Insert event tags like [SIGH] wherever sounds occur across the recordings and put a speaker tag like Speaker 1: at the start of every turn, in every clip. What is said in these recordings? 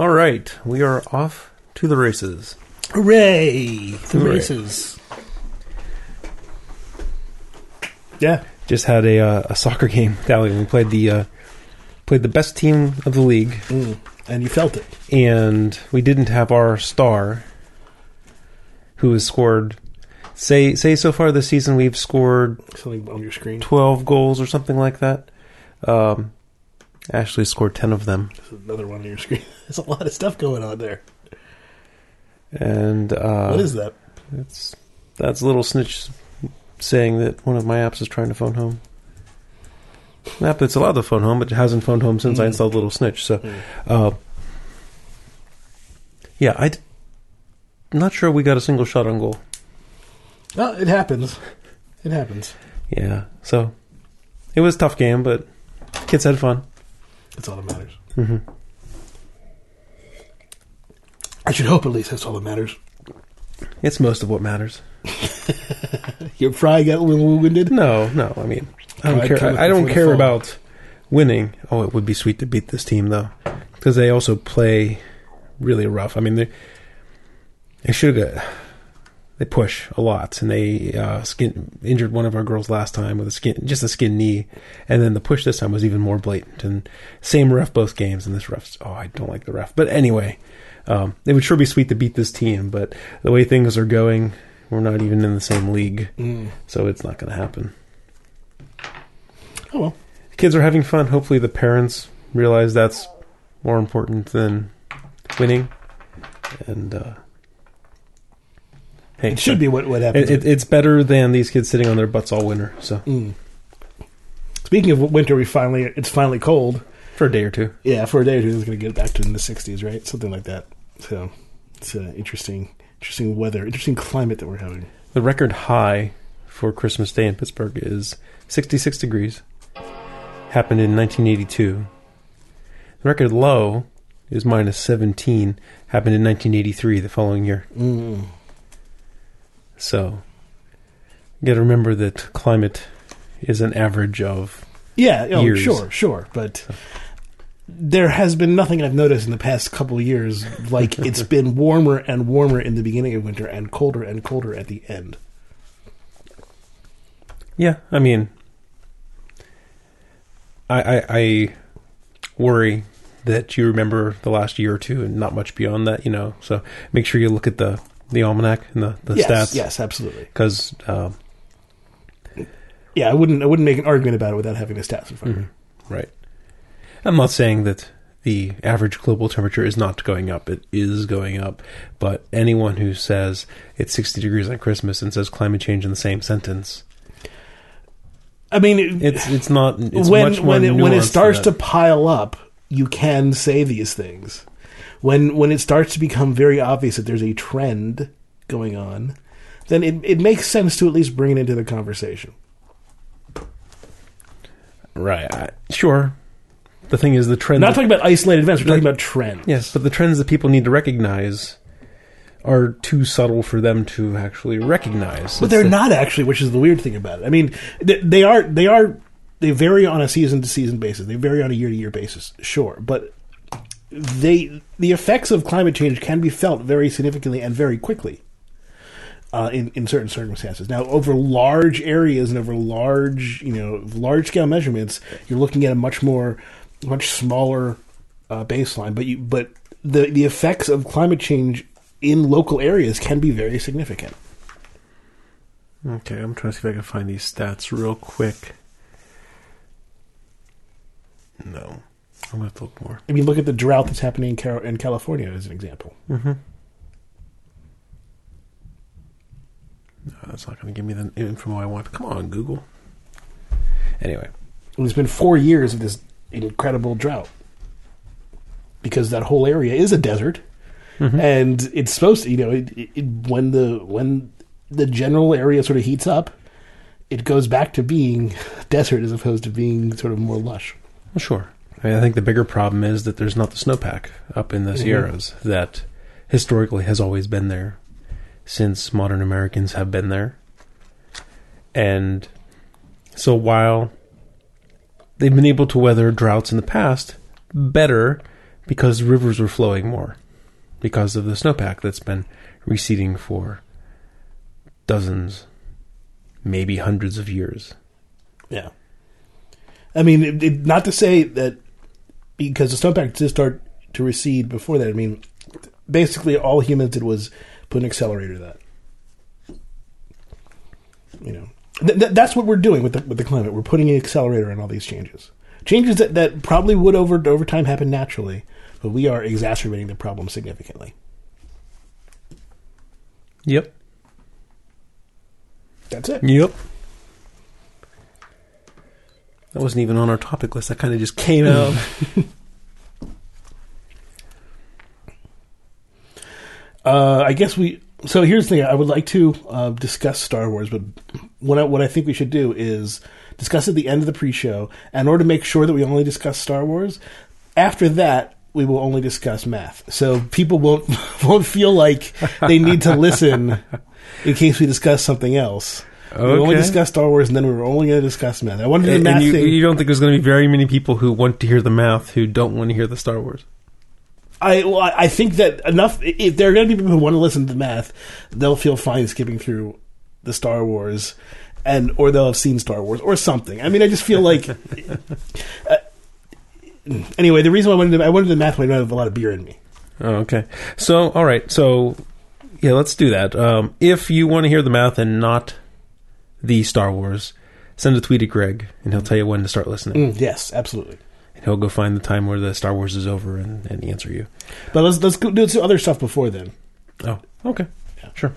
Speaker 1: All right, we are off to the races.
Speaker 2: Hooray! The
Speaker 1: Hooray.
Speaker 2: races. Yeah.
Speaker 1: Just had a uh, a soccer game. Dally. We played the uh, played the best team of the league,
Speaker 2: Mm. And you felt it.
Speaker 1: and we didn't have our star, who has scored. Say say so far this season we've scored
Speaker 2: Something on your screen.
Speaker 1: twelve goals or something like that. Um, Ashley scored ten of them,
Speaker 2: There's another one on your screen. [LAUGHS] There's a lot of stuff going on there.
Speaker 1: and uh,
Speaker 2: what is that?
Speaker 1: It's that's a little snitch saying that one of my apps is trying to phone home. An app that's allowed to phone home, but hasn't phoned home since I
Speaker 2: Mm.
Speaker 1: installed Little Snitch. So,
Speaker 2: Mm.
Speaker 1: uh, yeah, I. not sure we got a single shot on goal.
Speaker 2: Well, it happens. It happens.
Speaker 1: Yeah, so it was a tough game, but kids had fun.
Speaker 2: That's all that matters.
Speaker 1: hmm
Speaker 2: I should hope at least that's all that matters.
Speaker 1: It's most of what matters. [LAUGHS]
Speaker 2: Your fry got a little winded.
Speaker 1: No, no, I mean, I don't
Speaker 2: Pride
Speaker 1: care.
Speaker 2: cometh
Speaker 1: I, I don't
Speaker 2: before the
Speaker 1: care
Speaker 2: fall.
Speaker 1: about winning. Oh, it would be sweet to beat this team though, because they also play really rough. I mean, they they should have. They push a lot, and they uh, skin injured one of our girls last time with a skin, just a skin knee, and then the push this time was even more blatant. And same ref both games, and this ref. Oh, I don't like the ref. But anyway, um, it would sure be sweet to beat this team, but the way things are going, we're not even in the same league,
Speaker 2: Mm.
Speaker 1: so it's not going to happen
Speaker 2: Oh well.
Speaker 1: kids are having fun. Hopefully, the parents realize that's more important than winning. And uh, hey,
Speaker 2: It should be what what happens.
Speaker 1: It, it, it's better than these kids sitting on their butts all winter. So
Speaker 2: Mm. Speaking of winter, we finally it's finally cold.
Speaker 1: for a day or two,
Speaker 2: Yeah, for a day or two, it's going to get back to in the 60s, right? Something like that. So it's uh, interesting, interesting weather, interesting climate that we're having.
Speaker 1: the record high for Christmas Day in Pittsburgh is 66 degrees. Happened in 1982. The record low is minus 17. Happened in 1983, the following year.
Speaker 2: Mm.
Speaker 1: So, you got to remember that climate is an average of.
Speaker 2: Yeah, oh,
Speaker 1: Years.
Speaker 2: sure, sure, but there has been nothing I've noticed in the past couple of years like [LAUGHS] it's been warmer and warmer in the beginning of winter and colder and colder at the end.
Speaker 1: Yeah, I mean, I, I, I worry that you remember the last year or two and not much beyond that, you know. So make sure you look at the the almanac and the, the
Speaker 2: yes,
Speaker 1: stats
Speaker 2: yes, absolutely.
Speaker 1: because um,
Speaker 2: Yeah, I wouldn't I wouldn't make an argument about it without having the stats in front of me.
Speaker 1: right. I'm not saying that the average global temperature is not going up. It is going up, but anyone who says it's 60 degrees on Christmas and says climate change in the same sentence
Speaker 2: I mean, it-
Speaker 1: It's it's not. It's
Speaker 2: when when it, when it starts to pile up, you can say these things. When when it starts to become very obvious that there's a trend going on, then it it makes sense to at least bring it into the conversation.
Speaker 1: right, I, sure. The thing is, the trend.
Speaker 2: We're not talking about isolated events. We're talking about trends.
Speaker 1: yes, but the trends that people need to recognize are too subtle for them to actually recognize.
Speaker 2: but
Speaker 1: It's
Speaker 2: they're
Speaker 1: the-
Speaker 2: not actually, which is the weird thing about it. I mean, they, they are they are they vary on a season to season basis. They vary on a year to year basis, sure, but they the effects of climate change can be felt very significantly and very quickly. Uh, in in certain circumstances, now over large areas and over large you know large scale measurements, you're looking at a much more much smaller uh, baseline. But you but the the effects of climate change in local areas can be very significant.
Speaker 1: Okay, I'm trying to see if I can find these stats real quick. No, I'm gonna have to look more.
Speaker 2: I mean, look at the drought that's happening in, Car- in California as an example.
Speaker 1: Mm-hmm. No, that's not going to give me the info I want. Come on, Google. Anyway,
Speaker 2: And it's been four years of this incredible drought because that whole area is a desert, and it's supposed to. You know, it, it, it, when the when the general area sort of heats up, it goes back to being [LAUGHS] desert as opposed to being sort of more lush.
Speaker 1: well, sure. I, think the bigger problem is that there's not the snowpack up in the Sierras mm-hmm. that historically has always been there since modern Americans have been there. And so while they've been able to weather droughts in the past better because rivers were flowing more because of the snowpack that's been receding for dozens, maybe hundreds of years.
Speaker 2: Yeah. I mean, it, it, not to say that because the snowpack did start to recede before that. I mean, basically all humans did was put an accelerator to that. You know, th- th- that's what we're doing with the with the climate. We're putting an accelerator on all these changes, changes that, that probably would over over time happen naturally, but we are exacerbating the problem significantly.
Speaker 1: Yep.
Speaker 2: That's it.
Speaker 1: Yep. That wasn't even on our topic list. That kind of just came out. [LAUGHS]
Speaker 2: Uh, I guess we. So here's the thing. I would like to uh, discuss Star Wars, but what I, what I think we should do is discuss at the end of the pre-show. And in order to make sure that we only discuss Star Wars, after that we will only discuss math. So people won't [LAUGHS] won't feel like they need to listen [LAUGHS] in case we discuss something else. We only discussed Star Wars, and then we were only going to discuss math. I wanted to do the math
Speaker 1: you, you don't think there's going to be very many people who want to hear the math who don't want to hear the Star Wars?
Speaker 2: I well, I think that enough. If there are going to be people who want to listen to the math, they'll feel fine skipping through the Star Wars, and or they'll have seen Star Wars or something. I mean, I just feel like. [LAUGHS] uh, anyway, the reason why I wanted to, I wanted the math. I don't have a lot of beer in me.
Speaker 1: Oh, okay. So, all right. So, yeah, let's do that. Um, if you want to hear the math and not the Star Wars, send a tweet at Greg, and he'll tell you when to start listening.
Speaker 2: Mm, yes, absolutely.
Speaker 1: And he'll go find the time where the Star Wars is over and, and answer you.
Speaker 2: But let's let's go do some other stuff before then.
Speaker 1: Oh, okay. Sure.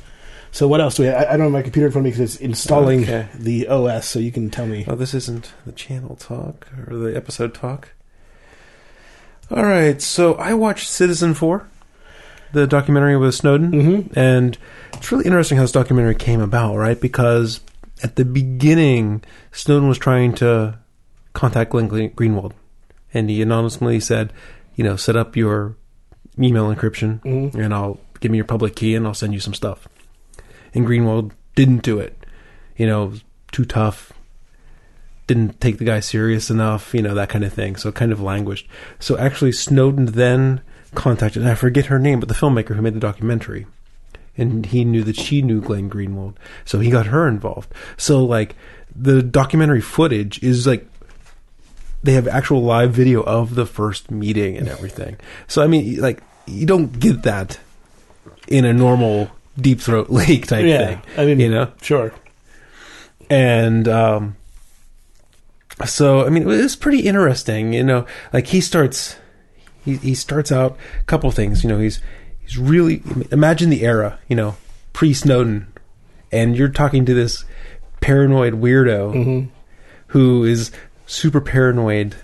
Speaker 2: So what else do we? I, I don't have my computer in front of me because it's installing
Speaker 1: Okay.
Speaker 2: the OS. So you can tell me.
Speaker 1: Oh, this isn't the channel talk or the episode talk. All right, so I watched Citizenfour, the documentary with Snowden,
Speaker 2: Mhm.
Speaker 1: and it's really interesting how this documentary came about, right? Because at the beginning, Snowden was trying to contact Glenn Greenwald, and he anonymously said, "You know, set up your email encryption,
Speaker 2: Mhm.
Speaker 1: and I'll give me your public key, and I'll send you some stuff." And Greenwald didn't do it. You know, too tough didn't take the guy serious enough, you know, that kind of thing. So it kind of languished. So actually, Snowden then contacted, I forget her name, but the filmmaker who made the documentary. And he knew that she knew Glenn Greenwald. So he got her involved. So, like, the documentary footage is like, they have actual live video of the first meeting and everything. So, I mean, like, you don't get that in a normal deep throat [LAUGHS] lake type
Speaker 2: yeah,
Speaker 1: thing.
Speaker 2: I mean,
Speaker 1: you know?
Speaker 2: sure.
Speaker 1: and um, so I mean it was pretty interesting. You know, like he starts, he he starts out a couple things. You know, he's he's really imagine the era. You know, pre Snowden, and you're talking to this paranoid weirdo
Speaker 2: hmm
Speaker 1: who is super paranoid.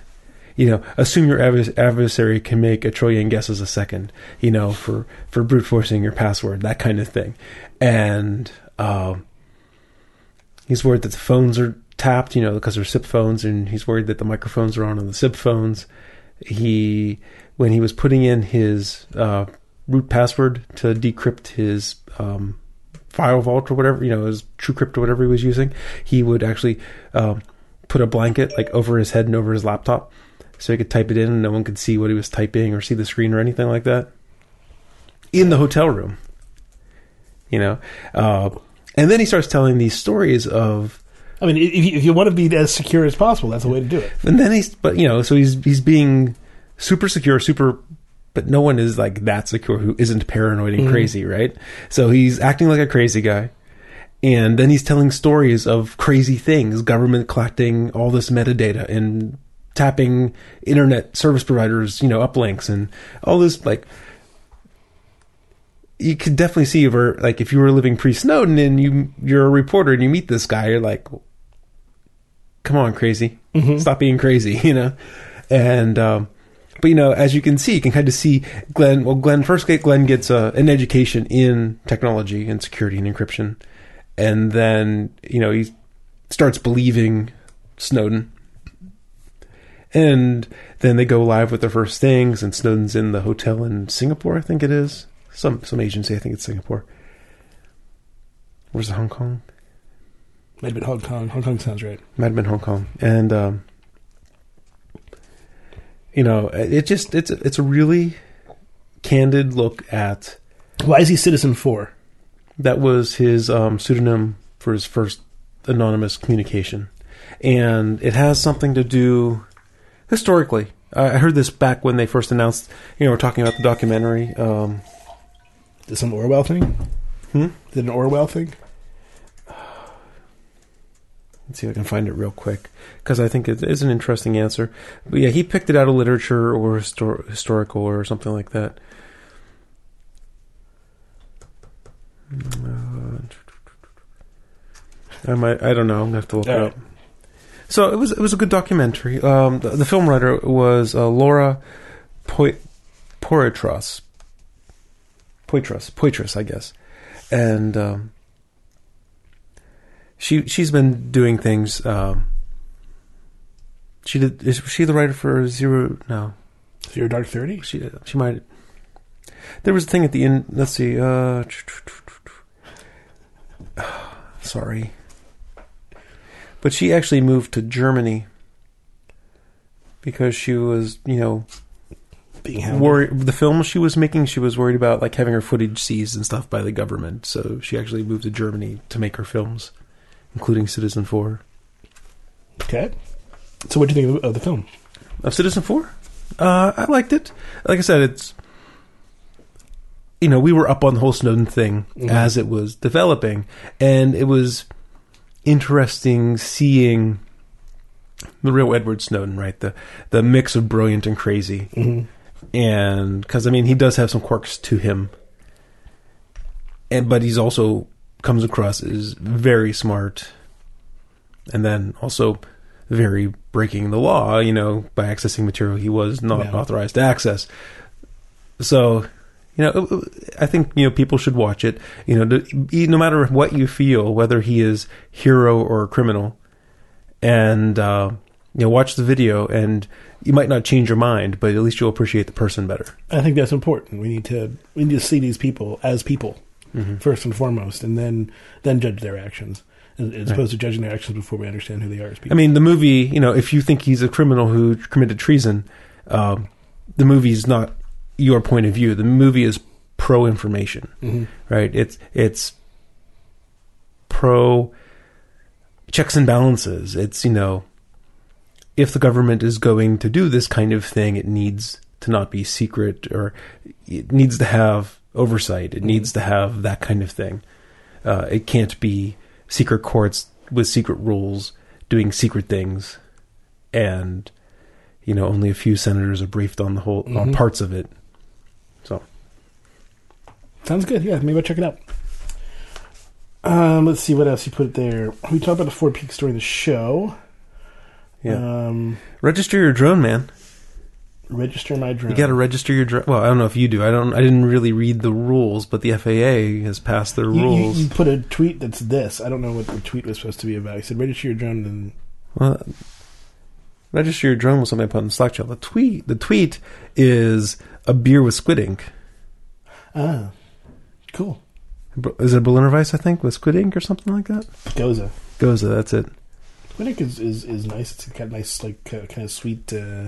Speaker 1: You know, assume your adversary can make a trillion guesses a second. You know, for for brute forcing your password, that kind of thing, and. Um, He's worried that the phones are tapped, you know, because they're SIP phones, and he's worried that the microphones are on on the SIP phones. He, when he was putting in his uh, root password to decrypt his um, FileVault or whatever, you know, his TrueCrypt or whatever he was using, he would actually um, put a blanket like over his head and over his laptop, so he could type it in, and no one could see what he was typing or see the screen or anything like that. In the hotel room, you know. Uh, and then he starts telling these stories of,
Speaker 2: I mean, if you, if you want to be as secure as possible, that's the way to do it.
Speaker 1: and then he's, but you know, so he's he's being super secure, super, but no one is like that secure who isn't paranoid and
Speaker 2: Mhm.
Speaker 1: crazy, right? So he's acting like a crazy guy, and then he's telling stories of crazy things, government collecting all this metadata and tapping internet service providers, you know, uplinks and all this like you could definitely see if we're like if you were living pre Snowden and you you're a reporter and you meet this guy, you're like, come on, crazy,
Speaker 2: Mhm.
Speaker 1: stop being crazy, [LAUGHS] you know. And um, but you know, as you can see, you can kind of see Glenn. Well, Glenn first, get Glenn gets uh, an education in technology and security and encryption, and then you know he starts believing Snowden. And then they go live with their first things, and Snowden's in the hotel in Singapore, I think it is. Some some agency, I think it's Singapore. Where's Hong Kong?
Speaker 2: Might have been Hong Kong. Hong Kong sounds right.
Speaker 1: Might have been Hong Kong. And um, you know, it just it's it's a really candid look at
Speaker 2: Why is he Citizenfour?
Speaker 1: that was his um, pseudonym for his first anonymous communication, and it has something to do historically. I heard this back when they first announced. You know, we're talking about the documentary. Um,
Speaker 2: Is this an Orwell thing?
Speaker 1: Hmm?
Speaker 2: Is it an Orwell thing?
Speaker 1: Let's see if I can find it real quick because I think it is an interesting answer. But yeah, he picked it out of literature or histor- historical or something like that. Uh, I might. I don't know. I'm gonna have to look
Speaker 2: All
Speaker 1: it
Speaker 2: right.
Speaker 1: up. So it was. It was a good documentary. Um, the, the film writer was uh, Laura Poi- Poitras. Poitras. Poitras, I guess, and. Um, she she's been doing things. Um, she did. Is she the writer for Zero? No,
Speaker 2: Zero Dark Thirty.
Speaker 1: she she might. There was a thing at the end. Let's see. Uh, sorry, but she actually moved to Germany because she was, you know,
Speaker 2: Being
Speaker 1: worried. The film she was making, she was worried about like having her footage seized and stuff by the government. So she actually moved to Germany to make her films, including Citizenfour.
Speaker 2: Okay. So, what do you think of the, of the film?
Speaker 1: of Citizenfour. Uh, I liked it. Like I said, it's you know we were up on the whole Snowden thing
Speaker 2: Mhm.
Speaker 1: as it was developing, and it was interesting seeing the real Edward Snowden, right? The the mix of brilliant and crazy,
Speaker 2: Mm-hmm.
Speaker 1: and because I mean he does have some quirks to him, and but he's also comes across as very smart, and then also very breaking the law, you know, by accessing material he was not
Speaker 2: Yeah.
Speaker 1: authorized to access. So, you know, I think you know people should watch it. You know, no matter what you feel, whether he is hero or criminal, and uh, you know, watch the video, and you might not change your mind, but at least you'll appreciate the person better.
Speaker 2: I think that's important. We need to we need to see these people as people
Speaker 1: Mm-hmm.
Speaker 2: first and foremost, and then then judge their actions, as, as
Speaker 1: Right.
Speaker 2: opposed to judging their actions before we understand who they are
Speaker 1: I mean, the movie, you know, if you think he's a criminal who committed treason, um, the movie's not your point of view. The movie is pro information,
Speaker 2: Mhm.
Speaker 1: right? It's it's pro checks and balances. It's you know, if the government is going to do this kind of thing, it needs to not be secret, or it needs to have oversight. It needs to have that kind of thing. Uh, it can't be secret courts with secret rules doing secret things, and you know only a few senators are briefed on the whole on
Speaker 2: Mhm.
Speaker 1: parts of it. So
Speaker 2: Sounds good. Yeah, maybe I'll check it out. Um, let's see what else you put there. We talked about the Four Peaks during the show.
Speaker 1: yeah,
Speaker 2: Um,
Speaker 1: register your drone, man.
Speaker 2: Register my drone.
Speaker 1: You got to register your drone. Well, I don't know if you do. I don't. I didn't really read the rules, but the FAA has passed their
Speaker 2: You, you,
Speaker 1: rules.
Speaker 2: you put a tweet that's this. I don't know what the tweet was supposed to be about. He said, "Register your drone." And
Speaker 1: Well, register your drone was something I put in the Slack channel. The tweet, the tweet is a beer with squid ink.
Speaker 2: ah, cool.
Speaker 1: Is it Berliner Weisse? I think with squid ink or something like that.
Speaker 2: Gose.
Speaker 1: Gose. That's it.
Speaker 2: I think is, is is nice. It's got a nice, like, kind of sweet, uh,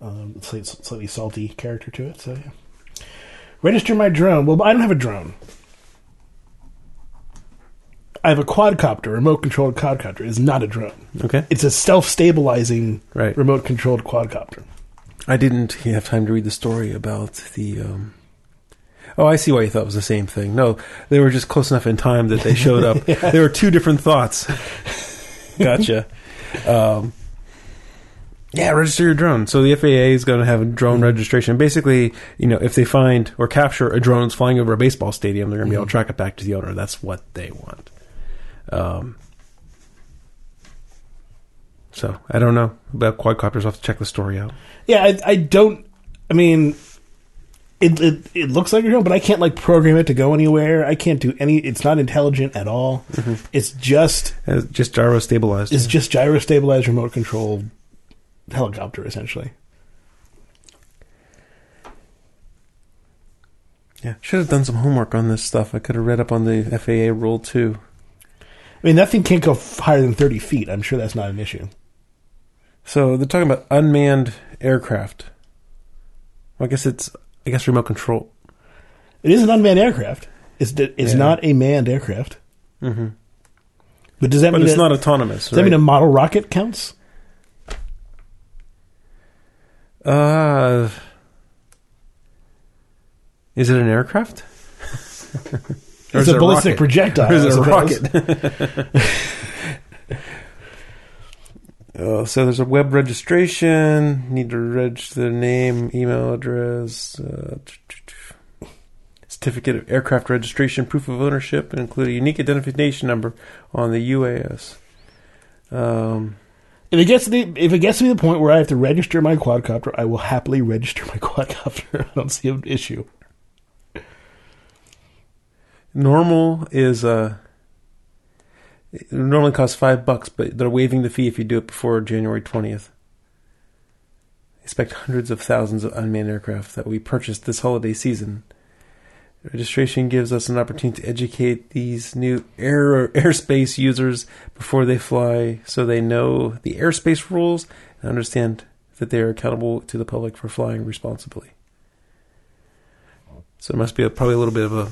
Speaker 2: um, slightly, slightly salty character to it. So yeah. Register my drone. Well, I don't have a drone. I have a quadcopter, remote controlled quadcopter. It's not a drone.
Speaker 1: Okay.
Speaker 2: It's a self stabilizing
Speaker 1: Right.
Speaker 2: remote controlled quadcopter.
Speaker 1: I didn't have time to read the story about the. Um... Oh, I see why you thought it was the same thing. No, they were just close enough in time that they showed up. [LAUGHS] There were two different thoughts. [LAUGHS] gotcha. Um, yeah, register your drone. So the FAA is going to have a drone registration. Basically, you know, if they find or capture a drone that's flying over a baseball stadium, they're going to be able to track it back to the owner. That's what they want. Um, so I don't know about quadcopters. I'll have to check the story out.
Speaker 2: Yeah, I, I don't. I mean, it, it it looks like a drone, but I can't like program it to go anywhere. I can't do any. It's not intelligent at all. It's just
Speaker 1: Uh, just gyro stabilized.
Speaker 2: it's just gyro stabilized remote control helicopter essentially.
Speaker 1: yeah, should have done some homework on this stuff. I could have read up on the FAA rule too.
Speaker 2: I mean, that thing can't go higher than thirty feet. I'm sure that's not an issue.
Speaker 1: So they're talking about unmanned aircraft. Well, I guess it's I guess remote control.
Speaker 2: It is an unmanned aircraft. It's it's
Speaker 1: Yeah.
Speaker 2: not a manned aircraft.
Speaker 1: Mm-hmm.
Speaker 2: But does that
Speaker 1: But
Speaker 2: mean
Speaker 1: it's
Speaker 2: that,
Speaker 1: not autonomous.
Speaker 2: does that mean a model rocket counts?
Speaker 1: Uh, is it an aircraft? [LAUGHS]
Speaker 2: It's
Speaker 1: is
Speaker 2: a
Speaker 1: it
Speaker 2: ballistic
Speaker 1: rocket?
Speaker 2: projectile.
Speaker 1: Or [LAUGHS] is it a rocket? Uh, [LAUGHS] so there's a web registration. Need to register the name, email address, uh, certificate of aircraft registration, proof of ownership, and include a unique identification number on the UAS. Um,
Speaker 2: If it gets to the, if it gets to the point where I have to register my quadcopter, I will happily register my [LAUGHS] quadcopter. I don't see an issue.
Speaker 1: normal is uh, it normally costs five bucks, but they're waiving the fee if you do it before January twentieth. Expect hundreds of thousands of unmanned aircraft that we purchased this holiday season. Registration gives us an opportunity to educate these new air airspace users before they fly, so they know the airspace rules and understand that they are accountable to the public for flying responsibly. So it must be a, probably a little bit of a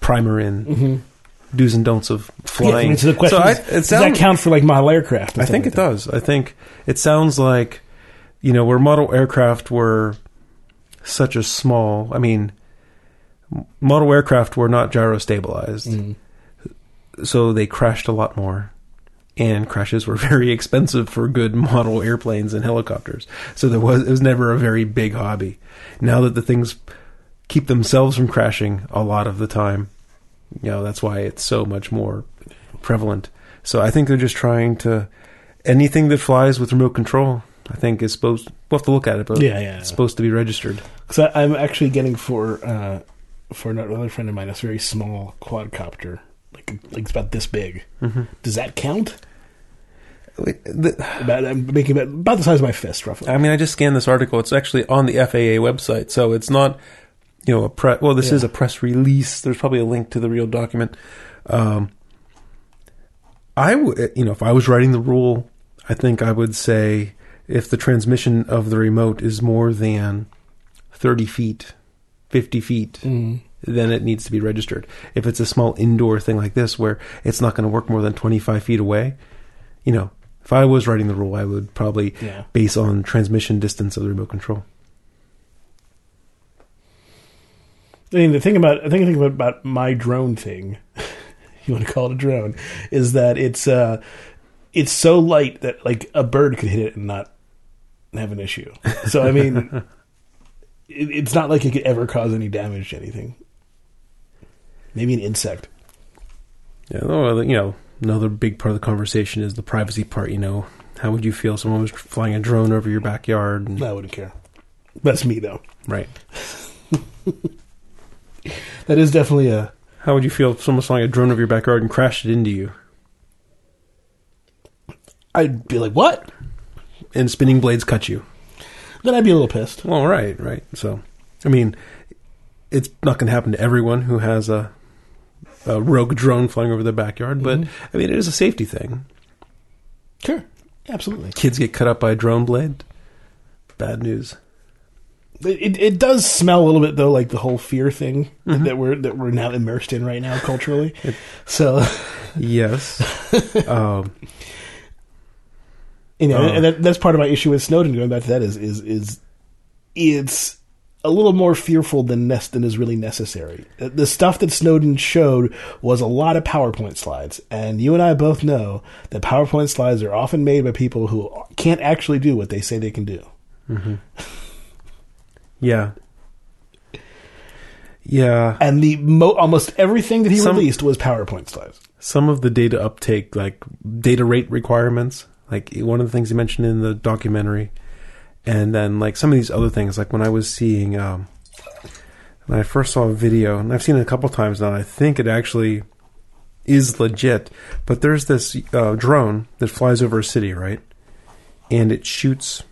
Speaker 1: primer in
Speaker 2: Mm-hmm.
Speaker 1: do's and don'ts of
Speaker 2: Yeah, I
Speaker 1: flying.
Speaker 2: mean, so the question
Speaker 1: So I-
Speaker 2: is,
Speaker 1: it
Speaker 2: does that count for like model aircraft?
Speaker 1: I think
Speaker 2: like
Speaker 1: it
Speaker 2: that?
Speaker 1: does. I think it sounds like, you know, where model aircraft were such a small. I mean, model aircraft were not gyro stabilized,
Speaker 2: Mhm.
Speaker 1: so they crashed a lot more. And crashes were [LAUGHS] very expensive for good model airplanes and helicopters. So there was it was never a very big hobby. Now that the things keep themselves from crashing a lot of the time, you know, that's why it's so much more prevalent. So I think they're just trying to anything that flies with remote control. I think is supposed. We'll have to look at it, but
Speaker 2: Yeah, yeah.
Speaker 1: it's supposed to be registered.
Speaker 2: Because I'm actually getting for uh, for another friend of mine a very small quadcopter, like like it's about this big.
Speaker 1: Mm-hmm.
Speaker 2: Does that count?
Speaker 1: The-
Speaker 2: About I'm making about, about the size of my fist, roughly.
Speaker 1: I mean, I just scanned this article. It's actually on the FAA website, so it's not, you know, a press. Well, this
Speaker 2: Yeah.
Speaker 1: is a press release. There's probably a link to the real document. Um, I would, you know, if I was writing the rule, I think I would say if the transmission of the remote is more than thirty feet, fifty feet,
Speaker 2: Mm.
Speaker 1: then it needs to be registered. If it's a small indoor thing like this, where it's not going to work more than twenty five feet away, you know, if I was writing the rule, I would probably
Speaker 2: Yeah.
Speaker 1: base on transmission distance of the remote control.
Speaker 2: I mean, the thing about I think the thing about, about my drone thing, [LAUGHS] you want to call it a drone, is that it's uh, it's so light that like a bird could hit it and not have an issue. So I mean, [LAUGHS] it, it's not like it could ever cause any damage to anything. Maybe an insect.
Speaker 1: Yeah, well, you know, another big part of the conversation is the privacy part. You know, how would you feel if someone was flying a drone over your backyard? And,
Speaker 2: I wouldn't care. That's me though.
Speaker 1: Right. [LAUGHS]
Speaker 2: That is definitely a.
Speaker 1: How would you feel if someone was flying a drone over your backyard and crashed it into you?
Speaker 2: I'd be like, what?
Speaker 1: And spinning blades cut you.
Speaker 2: Then I'd be a little pissed.
Speaker 1: Well, right, right. So, I mean, it's not going to happen to everyone who has a, a rogue drone flying over their backyard, but
Speaker 2: Mhm.
Speaker 1: I mean, it is a safety thing.
Speaker 2: Sure, absolutely.
Speaker 1: Kids get cut up by a drone blade. Bad news.
Speaker 2: It, it does smell a little bit though, like the whole fear thing
Speaker 1: Mhm.
Speaker 2: that we're that we're now immersed in right now culturally.
Speaker 1: It-
Speaker 2: so [LAUGHS]
Speaker 1: Yes. [LAUGHS] um,
Speaker 2: you know,
Speaker 1: Oh.
Speaker 2: and that, that's part of my issue with Snowden. Going back to that is is is it's a little more fearful than nest than is really necessary. The- The stuff that Snowden showed was a lot of PowerPoint slides, and you and I both know that PowerPoint slides are often made by people who can't actually do what they say they can do. Mm-hmm. [LAUGHS]
Speaker 1: yeah. Yeah.
Speaker 2: And the mo- almost everything that he
Speaker 1: Some-
Speaker 2: released was PowerPoint slides.
Speaker 1: some of the data uptake, like data rate requirements, like one of the things he mentioned in the documentary, and then like some of these other things, like when I was seeing, um, when I first saw a video, and I've seen it a couple times now, I think it actually is legit, but there's this uh, drone that flies over a city, right? And it shoots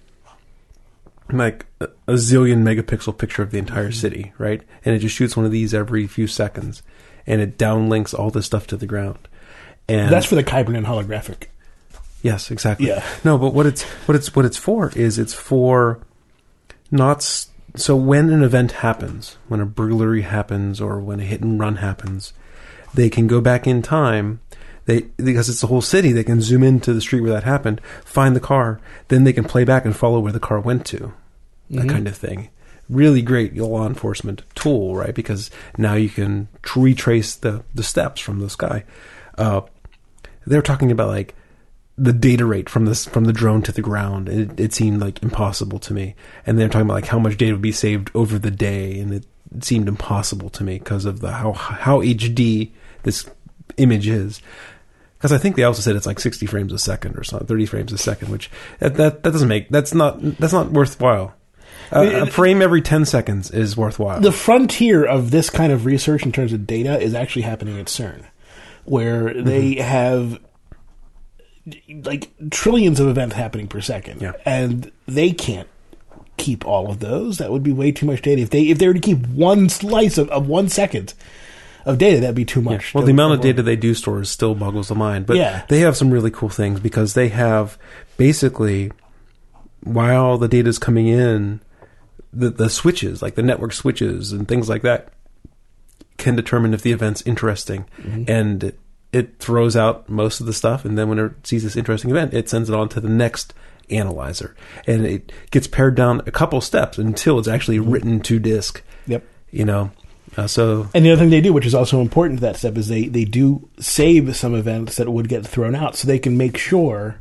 Speaker 1: like a zillion megapixel picture of the entire city, right? And it just shoots one of these every few seconds, and it downlinks all this stuff to the ground. And
Speaker 2: That's for the Kybernean holographic.
Speaker 1: Yes, exactly.
Speaker 2: Yeah.
Speaker 1: No, but what it's what it's what it's for is it's for not so when an event happens, when a burglary happens or when a hit and run happens, they can go back in time. They because it's the whole city, they can zoom into the street where that happened, find the car, then they can play back and follow where the car went to. That
Speaker 2: Mhm.
Speaker 1: kind of thing. Really great law enforcement tool, right? Because now you can retrace the the steps from this guy. Uh, they're talking about like the data rate from this from the drone to the ground. It, it seemed like impossible to me. And they're talking about like how much data would be saved over the day, and it, seemed impossible to me because of the how how HD this image is. Because I think they also said it's like 60 frames a second or something, 30 frames a second, which that that, that doesn't make that's not that's not worthwhile. A, a frame every 10 seconds is worthwhile.
Speaker 2: the frontier of this kind of research in terms of data is actually happening at CERN, where they
Speaker 1: Mm-hmm.
Speaker 2: have like trillions of events happening per second,
Speaker 1: Yeah.
Speaker 2: and they can't keep all of those. That would be way too much data. If they if they were to keep one slice of, of one second of data, that'd be too
Speaker 1: Yeah.
Speaker 2: much.
Speaker 1: Well, the amount of data they do store is still boggles the mind. But
Speaker 2: Yeah.
Speaker 1: they have some really cool things because they have basically while the data is coming in, the the switches, like the network switches and things like that, can determine if the event's interesting, mm-hmm. and it, throws out most of the stuff, and then when it sees this interesting event, it sends it on to the next analyzer, and it gets pared down a couple steps until it's actually written to disk.
Speaker 2: Yep.
Speaker 1: You know, uh, so
Speaker 2: And the other thing they do, which is also important to that step, is they, they do save some events that would get thrown out so they can make sure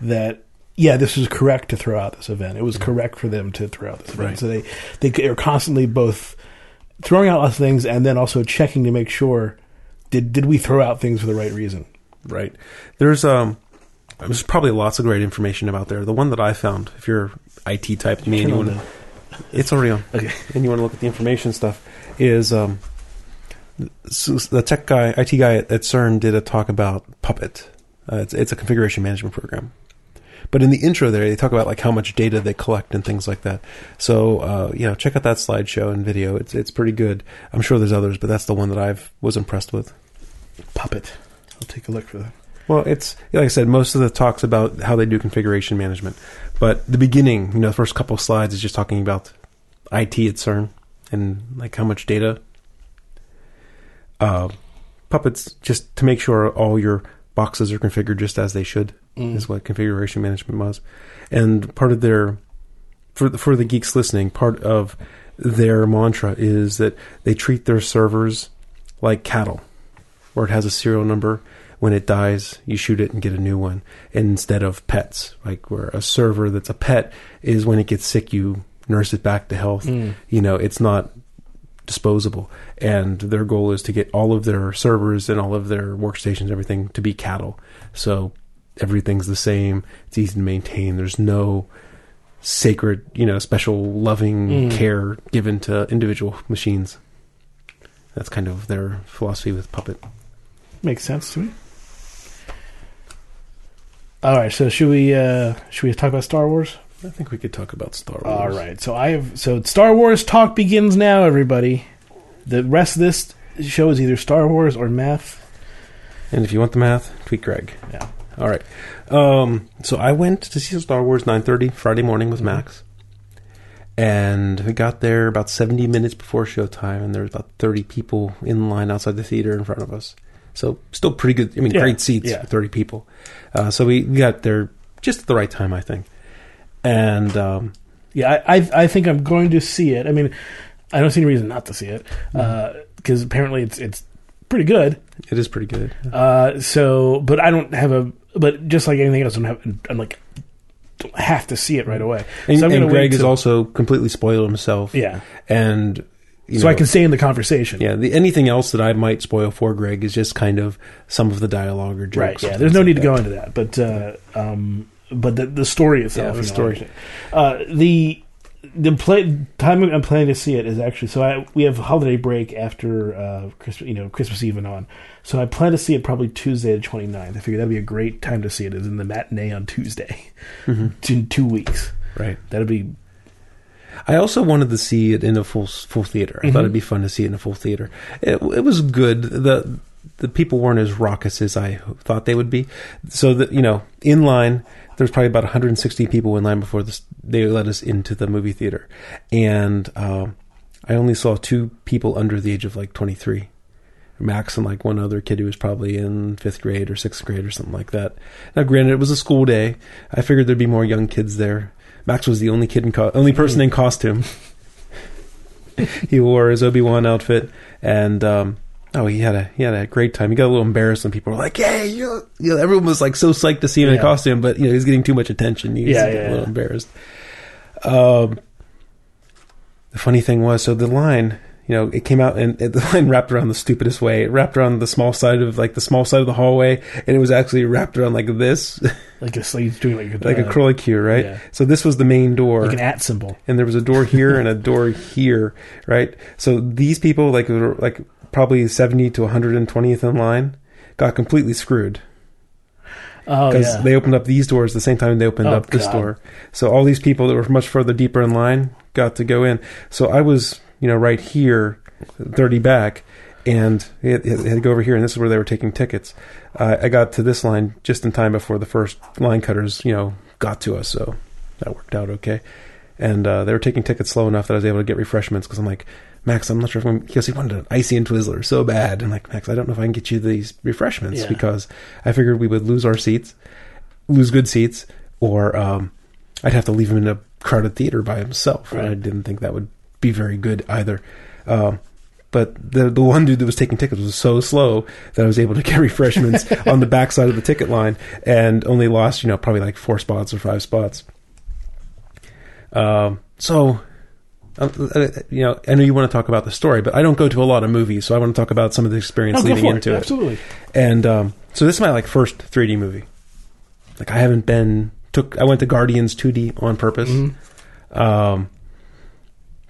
Speaker 2: that, yeah, this is correct to throw out this event. It was correct for them to throw out this event.
Speaker 1: Right.
Speaker 2: So they, they are constantly both throwing out lots of things and then also checking to make sure did, did we throw out things for the right reason?
Speaker 1: Right. There's um there's probably lots of great information about there. The one that I found, if you're IT type me and you want to, it's already on.
Speaker 2: Okay.
Speaker 1: And you want to look at the information stuff, is um so the tech guy, IT guy at, at CERN did a talk about Puppet. Uh, it's it's a configuration management program. But in the intro there, they talk about like how much data they collect and things like that. So uh, you know, check out that slideshow and video. It's it's pretty good. I'm sure there's others, but that's the one that I've was impressed with.
Speaker 2: Puppet. I'll take a look for that.
Speaker 1: Well, it's like I said, most of the talks about how they do configuration management, but the beginning, you know, the first couple of slides is just talking about IT at CERN and like how much data. Uh, puppets just to make sure all your boxes are configured just as they should
Speaker 2: Mm.
Speaker 1: is what configuration management was, and part of their for the, for the geeks listening, part of their mantra is that they treat their servers like cattle, where it has a serial number. When it dies, you shoot it and get a new one, instead of pets, like where a server that's a pet is when it gets sick, you nurse it back to health.
Speaker 2: Mm.
Speaker 1: You know, it's not disposable. And their goal is to get all of their servers and all of their workstations, everything to be cattle. So everything's the same. It's easy to maintain. There's no sacred, you know, special loving
Speaker 2: Mm.
Speaker 1: care given to individual machines. That's kind of their philosophy with Puppet.
Speaker 2: Makes sense to me. All right, so should we uh, should we talk about Star Wars?
Speaker 1: I think we could talk about Star Wars.
Speaker 2: All right. So I have so Star Wars talk begins now, everybody. The rest of this show is either Star Wars or math.
Speaker 1: And if you want the math, tweet Greg.
Speaker 2: Yeah.
Speaker 1: All right. Um, so I went to see Star Wars 9:30 Friday morning with Max, and we got there about 70 minutes before showtime, and there was about 30 people in line outside the theater in front of us. So still pretty good. I mean,
Speaker 2: Yeah,
Speaker 1: great seats
Speaker 2: yeah.
Speaker 1: for 30 people. Uh, so we got there just at the right time, I think. And um,
Speaker 2: Yeah, I, I I think I'm going to see it. I mean, I don't see any reason not to see it because apparently it's it's pretty good.
Speaker 1: it is pretty good.
Speaker 2: Uh, so, but I don't have a. But just like anything else, I'm, have, I'm like don't have to see it right away.
Speaker 1: And,
Speaker 2: so
Speaker 1: and Greg is also completely spoiled himself.
Speaker 2: yeah.
Speaker 1: And you
Speaker 2: So I can stay in the conversation.
Speaker 1: Yeah, the, anything else that I might spoil for Greg is just kind of some of the dialogue or jokes.
Speaker 2: Right. Yeah. There's no
Speaker 1: like
Speaker 2: need to go into that, but uh, um, but the the story itself.
Speaker 1: Yeah, the story.
Speaker 2: Uh, the the play, time I'm planning to see it is actually so. I we have holiday break after uh, Christmas, you know, Christmas Eve and on. So I plan to see it probably Tuesday the 29th. I figure that'd be a great time to see it. Is in the matinee on Tuesday, [LAUGHS] in two weeks.
Speaker 1: Right.
Speaker 2: That'd be
Speaker 1: I also wanted to see it in a full full theater. I
Speaker 2: Mhm.
Speaker 1: thought it'd be fun to see it in a full theater. It, it was good. the the people weren't as raucous as I thought they would be. So that you know, in line, there was probably about 160 people in line before this. They let us into the movie theater, and um, I only saw two people under the age of like 23. Max and like one other kid who was probably in fifth grade or sixth grade or something like that. Now, granted, it was a school day. I figured there'd be more young kids there. Max was the only kid in co- only person in costume. [LAUGHS] he wore his Obi Wan outfit, and um, oh, he had a he had a great time. He got a little embarrassed when people were like, "Hey, you!" you know, everyone was like so psyched to see him in
Speaker 2: Yeah.
Speaker 1: costume, but you know, he was getting too much attention. He was
Speaker 2: Yeah,
Speaker 1: getting
Speaker 2: yeah,
Speaker 1: a little embarrassed. Um, the funny thing was, so the line, you know, it came out and it, [LAUGHS] the line wrapped around the stupidest way. It wrapped around the small side of like the small side of the hallway, and it was actually wrapped around like this, [LAUGHS]
Speaker 2: Like a, he's doing like a,
Speaker 1: like a
Speaker 2: uh,
Speaker 1: curlicue, right?
Speaker 2: yeah.
Speaker 1: So this was the main door
Speaker 2: like an at symbol.
Speaker 1: and there was a door here and a door here, right? So these people, like, were, like probably seventy to one hundred and twentieth in line, got completely screwed
Speaker 2: Oh
Speaker 1: because
Speaker 2: yeah.
Speaker 1: they opened up these doors the same time they opened
Speaker 2: Oh,
Speaker 1: up this
Speaker 2: God.
Speaker 1: door. So all these people that were much further deeper in line got to go in. So I was, you know, right here, thirty back. And they had, had to go over here, and this is where they were taking tickets. Uh, I got to this line just in time before the first line cutters, you know, got to us, so that worked out okay. And uh, they were taking tickets slow enough that I was able to get refreshments because I'm like, Max, I'm not sure if I'm because he wanted an icy and Twizzler so bad. And like, Max, I don't know if I can get you these refreshments
Speaker 2: Yeah.
Speaker 1: because I figured we would lose our seats, lose good seats, or um, I'd have to leave him in a crowded theater by himself. And I didn't think that would be very good either. Um, but the the one dude that was taking tickets was so slow that I was able to get [LAUGHS] refreshments on the back side of the ticket line and only lost, you know, probably like four spots or five spots. Um, so, you know, I know you want to talk about the story, but I don't go to a lot of movies, so I want to talk about some of the experience
Speaker 2: Oh, go
Speaker 1: leading
Speaker 2: for it.
Speaker 1: into it.
Speaker 2: Absolutely.
Speaker 1: And um, so this is my like first 3D movie. Like I haven't been took. I went to Guardians 2D on purpose.
Speaker 2: Mm-hmm.
Speaker 1: Um,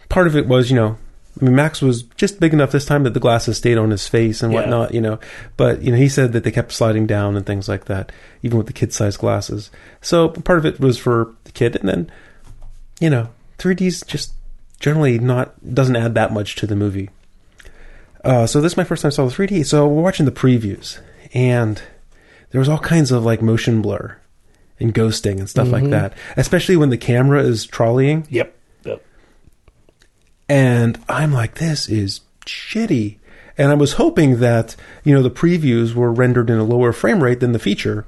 Speaker 1: part of it was, you know, I mean, Max was just big enough this time that the glasses stayed on his face and
Speaker 2: Yeah.
Speaker 1: whatnot, you know. But you know, he said that they kept sliding down and things like that, even with the kid-sized glasses. So part of it was for the kid, and then, you know, 3D's just generally not doesn't add that much to the movie. Uh, so this is my first time I saw the 3D. So we're watching the previews, and there was all kinds of like motion blur and ghosting and stuff like
Speaker 2: Mhm.
Speaker 1: that, especially when the camera is trolleying.
Speaker 2: Yep. Yep.
Speaker 1: And I'm like, this is shitty. And I was hoping that, you know, the previews were rendered in a lower frame rate than the feature.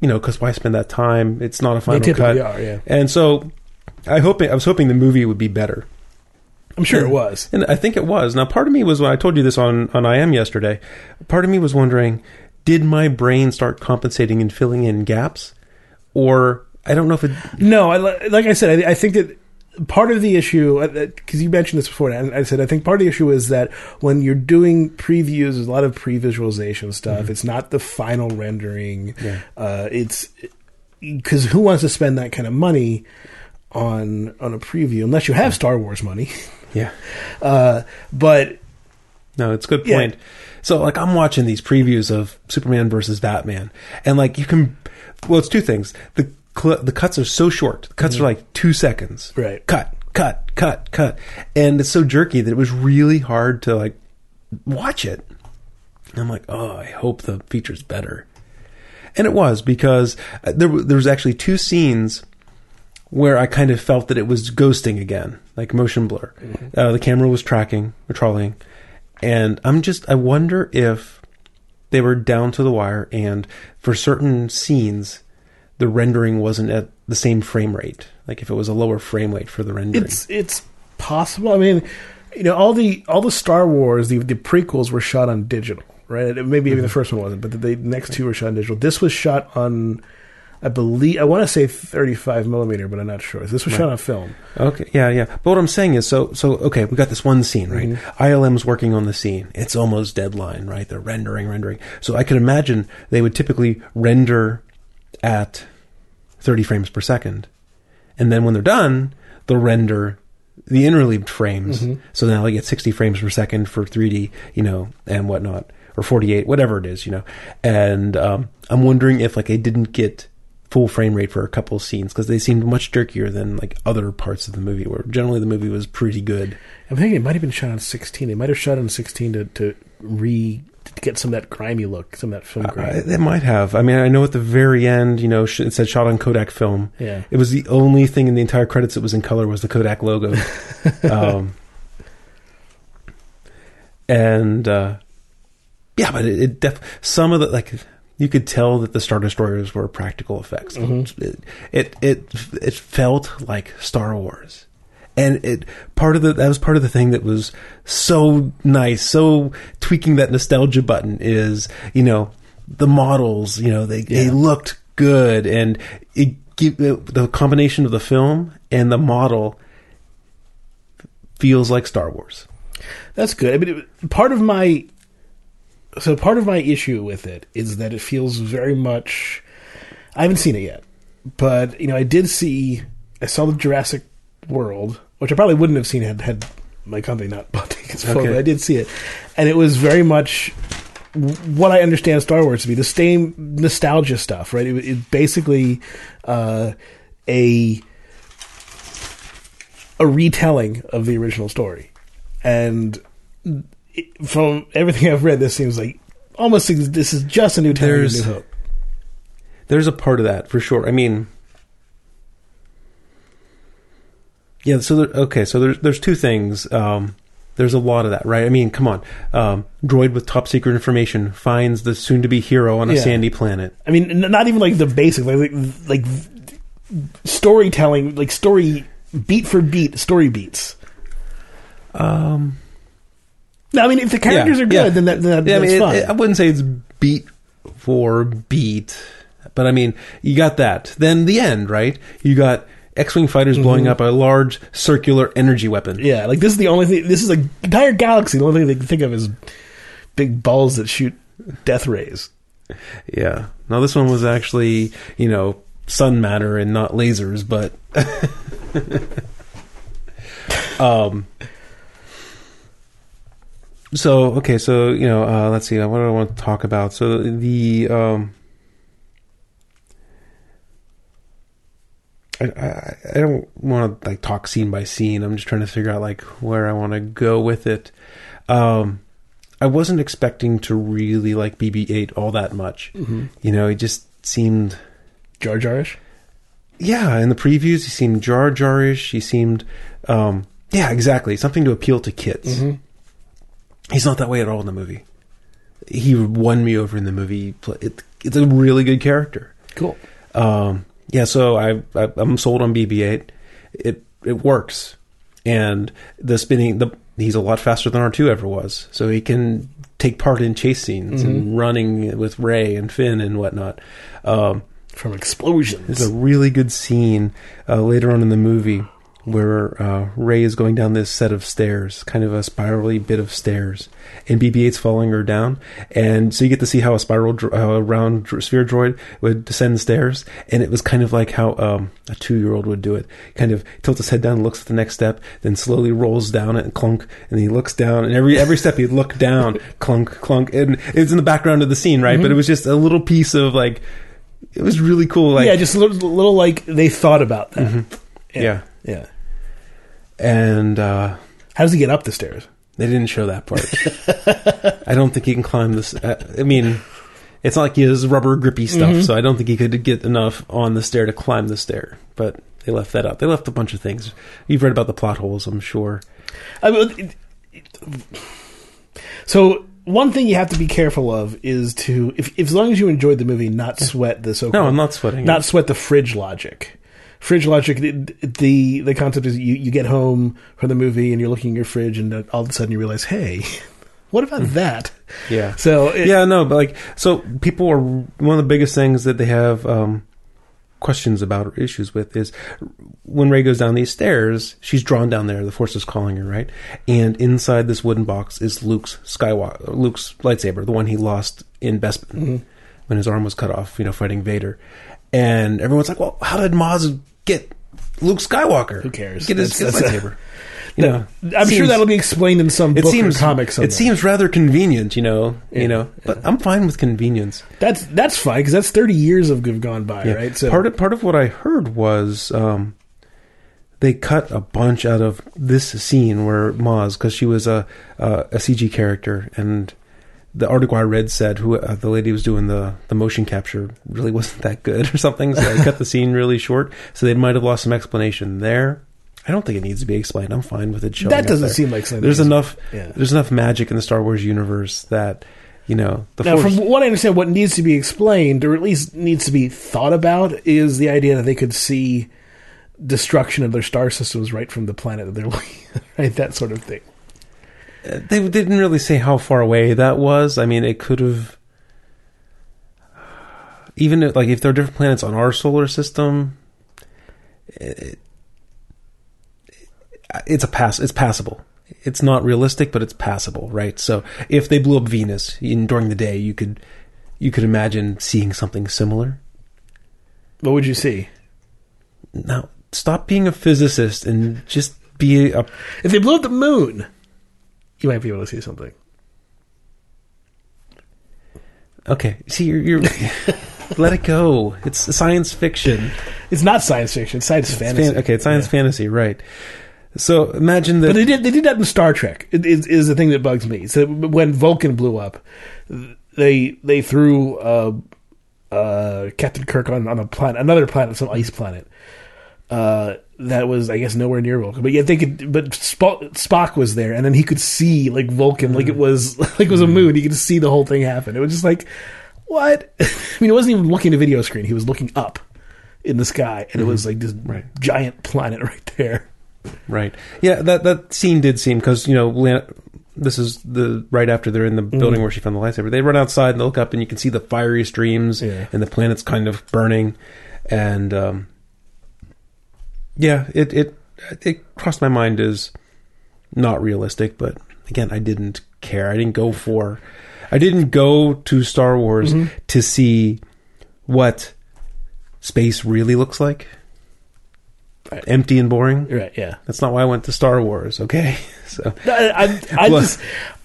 Speaker 1: You know, because why spend that time? It's not a final cut.
Speaker 2: are. Yeah.
Speaker 1: And so I hoping I was hoping the movie would be better.
Speaker 2: I'm sure
Speaker 1: Yeah.
Speaker 2: it was.
Speaker 1: And I think it was. Now, part of me was when I told you this on on IM yesterday. Part of me was wondering, did my brain start compensating and filling in gaps, or I don't know if it.
Speaker 2: No, I, like I said, I, I think that part of the issue, because you mentioned this before, and I said I think part of the issue is that when you're doing previews, there's a lot of pre-visualization stuff. It's not the final rendering.
Speaker 1: Yeah.
Speaker 2: Uh, it's because who wants to spend that kind of money on on a preview unless you have Star Wars money? [LAUGHS]
Speaker 1: Yeah. [LAUGHS]
Speaker 2: Uh, but
Speaker 1: No, it's a good
Speaker 2: Yeah.
Speaker 1: point. So, like, I'm watching these previews of Superman versus Batman, and like, you can. Well, it's two things. The cl- the cuts are so short. The cuts are like two seconds.
Speaker 2: Right.
Speaker 1: Cut, cut, cut, cut, and it's so jerky that it was really hard to like watch it. I'm like, oh, I hope the feature's better. And it was because uh, there there was actually two scenes where I kind of felt that it was ghosting again, like motion blur. Uh, the camera was tracking or trolleying, and I'm just I wonder if they were down to the wire, and for certain scenes, the rendering wasn't at the same frame rate. Like if it was a lower frame rate for the rendering.
Speaker 2: It's it's possible. I mean, you know, all the all the Star Wars, the the prequels were shot on digital, right? Maybe even the first one wasn't, but the, the next two were shot on digital. This was shot on, I believe, I want to say 35 millimeter, but I'm not sure. This was shot on film.
Speaker 1: Okay, yeah, yeah. But what I'm saying is, so, so okay, we got this one scene, right? ILM's working on the scene. It's almost deadline, right? They're rendering, rendering. So I can imagine they would typically render at 30 frames per second, and then when they're done, they'll render the interleaved frames. So now they get 60 frames per second for 3D, you know, and whatnot, or 48, whatever it is, you know. And um, I'm wondering if like they didn't get full frame rate for a couple of scenes because they seemed much jerkier than like other parts of the movie where generally the movie was pretty good.
Speaker 2: I'm thinking it might have been shot on 16. They might have shot on 16 to, to re to get some of that grimy look, some of that film
Speaker 1: Uh, it might have. I mean, I know at the very end, you know, it said shot on Kodak film.
Speaker 2: Yeah.
Speaker 1: It was the only thing in the entire credits that was in color was the Kodak logo. [LAUGHS] um, and uh, yeah, but it, it def- some of the like you could tell that the Star Destroyers were practical effects. Mm-hmm. It, it it it felt like Star Wars. And it part of the that was part of the thing that was so nice, so tweaking that nostalgia button is, you know, the models, you know, they they looked good and it give the combination of the film and the model feels like Star Wars.
Speaker 2: That's good. I mean, it, part of my so part of my issue with it is that it feels very much. I haven't seen it yet, but you know, I did see. I saw the Jurassic World, which I probably wouldn't have seen had had my company not [LAUGHS] bought tickets for.
Speaker 1: Okay.
Speaker 2: But I did see it, and it was very much what I understand Star Wars to be the same nostalgia stuff, right? It, it basically uh, a a retelling of the original story, and from everything I've read, this seems like almost this is just a new of
Speaker 1: There's-
Speaker 2: New Hope.
Speaker 1: There's a part of that for sure. I mean, yeah. So there, okay, so there's there's two things. Um, there's a lot of that, right? I mean, come on. Um, droid with top secret information finds the soon-to-be hero on a
Speaker 2: Yeah.
Speaker 1: sandy planet.
Speaker 2: I mean, not even like the basic, like like, storytelling, like story beat for beat, story beats.
Speaker 1: Um,
Speaker 2: I mean, if the characters
Speaker 1: Yeah,
Speaker 2: are good,
Speaker 1: yeah.
Speaker 2: then that, that
Speaker 1: yeah, I
Speaker 2: that's
Speaker 1: mean, it-
Speaker 2: fine.
Speaker 1: it- I wouldn't say it's beat for beat, but I mean, you got that. Then the end, right? You got X-wing fighters blowing up a large circular energy weapon.
Speaker 2: yeah, like this is the only thing. This is a entire galaxy. The only thing they can think of is big balls that shoot death rays.
Speaker 1: Yeah. Now this one was actually, you know, sun matter and not lasers, but [LAUGHS] um so okay, so you know, uh let's see, what do I want to talk about? So the um I, I, I don't want to like talk scene by scene. I'm just trying to figure out like where I want to go with it. Um, I wasn't expecting to really like BB-8 all that much. You know, he just seemed,
Speaker 2: Jar Jarish.
Speaker 1: yeah. In the previews, he seemed Jar Jarish. He seemed, um, yeah, exactly, something to appeal to kids. He's not that way at all in the movie. He won me over in the movie. It, it's a really good character.
Speaker 2: Cool.
Speaker 1: Um, yeah, so I, I I'm sold on BB-8. It it works, and the spinning the he's a lot faster than R2 ever was, so he can take part in chase scenes and running with Rey and Finn and whatnot. Um,
Speaker 2: From explosions.
Speaker 1: there's a really good scene uh, later on in the movie where uh, Rey is going down this set of stairs, kind of a spirally bit of stairs, and BB-8's following her down, and so you get to see how a spiral, dro- how a round sphere droid would descend the stairs, and it was kind of like how um, a two-year-old would do it. Kind of tilts his head down, looks at the next step, then slowly rolls down it and clunk, and he looks down, and every every step he'd look down, [LAUGHS] clunk, clunk, and it's in the background of the scene, right? But it was just a little piece of like. It was really cool. Like,
Speaker 2: yeah, just a little, little like they thought about that.
Speaker 1: yeah.
Speaker 2: Yeah.
Speaker 1: And uh,
Speaker 2: How does he get up the stairs?
Speaker 1: they didn't show that part. [LAUGHS] I don't think he can climb this. Uh, I mean, it's not like he has rubber grippy stuff, so I don't think he could get enough on the stair to climb the stair. But they left that out. They left a bunch of things. You've read about the plot holes, I'm sure.
Speaker 2: I mean, so one thing you have to be careful of is to, if, if as long as you enjoyed the movie, not sweat the so
Speaker 1: No, I'm not sweating.
Speaker 2: not
Speaker 1: it.
Speaker 2: sweat the fridge logic. Fridge logic. The the, the concept is you, you get home from the movie and you're looking in your fridge and uh, all of a sudden you realize, hey, [LAUGHS] what about that?
Speaker 1: Yeah.
Speaker 2: So it,
Speaker 1: yeah, no, but like, so people are one of the biggest things that they have um, questions about or issues with is when Rey goes down these stairs, she's drawn down there. The Force is calling her, right? And inside this wooden box is Luke's Skywalker, Luke's lightsaber, the one he lost in Bespin when his arm was cut off, you know, fighting Vader. And everyone's like, "Well, how did Maz get Luke Skywalker?
Speaker 2: Who cares?
Speaker 1: Get his,
Speaker 2: That's-
Speaker 1: his
Speaker 2: that's a-
Speaker 1: lightsaber." you know,
Speaker 2: I'm sure that'll be explained in some
Speaker 1: it
Speaker 2: book
Speaker 1: seems
Speaker 2: or comic. Somewhere.
Speaker 1: It seems rather convenient, you know.
Speaker 2: Yeah,
Speaker 1: You know, but I'm fine with convenience.
Speaker 2: that's that's fine because that's 30 years of have gone by,
Speaker 1: Yeah.
Speaker 2: right? So
Speaker 1: part of part of what I heard was um, they cut a bunch out of this scene where Maz, because she was a, a a CG character, and the article I read said who uh, the lady was doing the the motion capture really wasn't that good or something, so they cut the scene really short. So they might have lost some explanation there. I don't think it needs to be explained. I'm fine with it showing.
Speaker 2: That doesn't seem like something
Speaker 1: there's enough.
Speaker 2: yeah.
Speaker 1: There's enough magic in the Star Wars universe that you know the
Speaker 2: Now,
Speaker 1: Force.
Speaker 2: from what I understand, what needs to be explained, or at least needs to be thought about, is the idea that they could see destruction of their star systems right from the planet that they're [LAUGHS] right? That sort of thing.
Speaker 1: They didn't really say how far away that was. I mean, it could have. Even if, like if there are different planets on our solar system, it, it's a pass. It's passable. It's not realistic, but it's passable, right? So if they blew up Venus in, during the day, you could you could imagine seeing something similar.
Speaker 2: What would you see?
Speaker 1: Now, stop being a physicist and just be a
Speaker 2: If they blew up the moon, you might be able to see something.
Speaker 1: okay. See, you're, you're let it go. It's science fiction.
Speaker 2: It's not science fiction; it's science
Speaker 1: It's
Speaker 2: fantasy.
Speaker 1: fan- okay, it's science
Speaker 2: Yeah.
Speaker 1: fantasy, right? So imagine that.
Speaker 2: But they did they did that in Star Trek. It is, is the thing that bugs me. So when Vulcan blew up, they they threw uh, uh, Captain Kirk on, on a planet, another planet, some ice planet. Uh, that was, I guess, nowhere near Vulcan. But yet they could. But Spock, Spock was there, and then he could see like Vulcan, like it was [LAUGHS] like it was a moon. He could see the whole thing happen. It was just like, what? [LAUGHS] I mean, he wasn't even looking at a video screen. He was looking up in the sky, and it was like this
Speaker 1: Right.
Speaker 2: giant planet [LAUGHS] right there.
Speaker 1: Right. Yeah, that that scene did seem because you know this is the right after they're in the
Speaker 2: Mm-hmm.
Speaker 1: building where she found the lightsaber. They run outside and they look up and you can see the fiery streams
Speaker 2: Yeah.
Speaker 1: and the planet's kind of burning, and um, yeah, it it it crossed my mind as not realistic, but again, I didn't care. I didn't go for. I didn't go to Star Wars
Speaker 2: Mm-hmm.
Speaker 1: to see what space really looks like.
Speaker 2: Right.
Speaker 1: Empty and boring.
Speaker 2: Right? Yeah.
Speaker 1: That's not why I went to Star Wars, okay? [LAUGHS] So
Speaker 2: I, I, I just,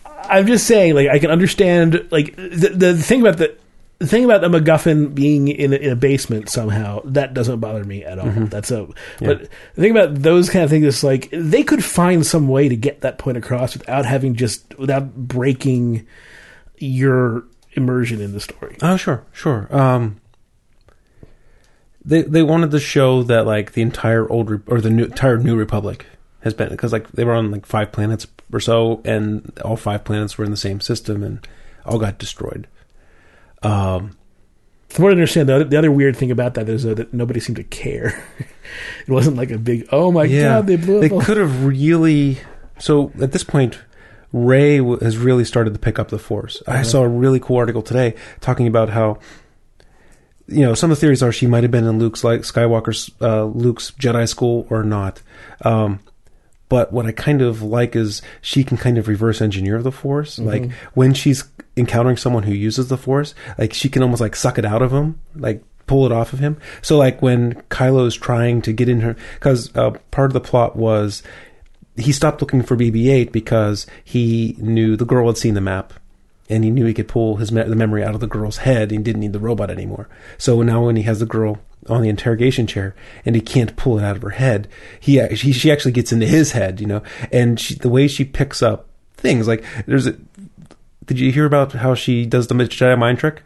Speaker 2: I'm just saying, like, I can understand, like, the, the thing about the, the thing about the MacGuffin being in a, in a basement somehow that doesn't bother me at all. That's a, but the thing about those kind of things is like they could find some way to get that point across without having just without breaking your immersion in the story.
Speaker 1: Oh, sure, sure. Um, they they wanted to show that like the entire old Re- or the new, entire New Republic has been because like they were on like five planets or so, and all five planets were in the same system and all got destroyed. Um,
Speaker 2: From what I understand, the other, the other weird thing about that is uh, that nobody seemed to care. [LAUGHS] it wasn't like a big, oh my
Speaker 1: yeah,
Speaker 2: god, they blew
Speaker 1: they
Speaker 2: all-"
Speaker 1: could have really. So at this point, Rey w- has really started to pick up the force. I
Speaker 2: Uh-huh.
Speaker 1: saw a really cool article today talking about how. You know, some of the theories are she might have been in Luke's like Skywalker's uh, Luke's Jedi school or not. Um, but what I kind of like is she can kind of reverse engineer the Force.
Speaker 2: Mm-hmm.
Speaker 1: Like when she's encountering someone who uses the Force, like she can almost like suck it out of him, like pull it off of him. So like when Kylo's trying to get in her, because uh, part of the plot was he stopped looking for BB-8 because he knew the girl had seen the map, and he knew he could pull his me- the memory out of the girl's head. and He didn't need the robot anymore. So now when he has the girl on the interrogation chair and he can't pull it out of her head, he, she she actually gets into his head, you know. And she, the way she picks up things like there's a. Did you hear about how she does the Jedi mind trick?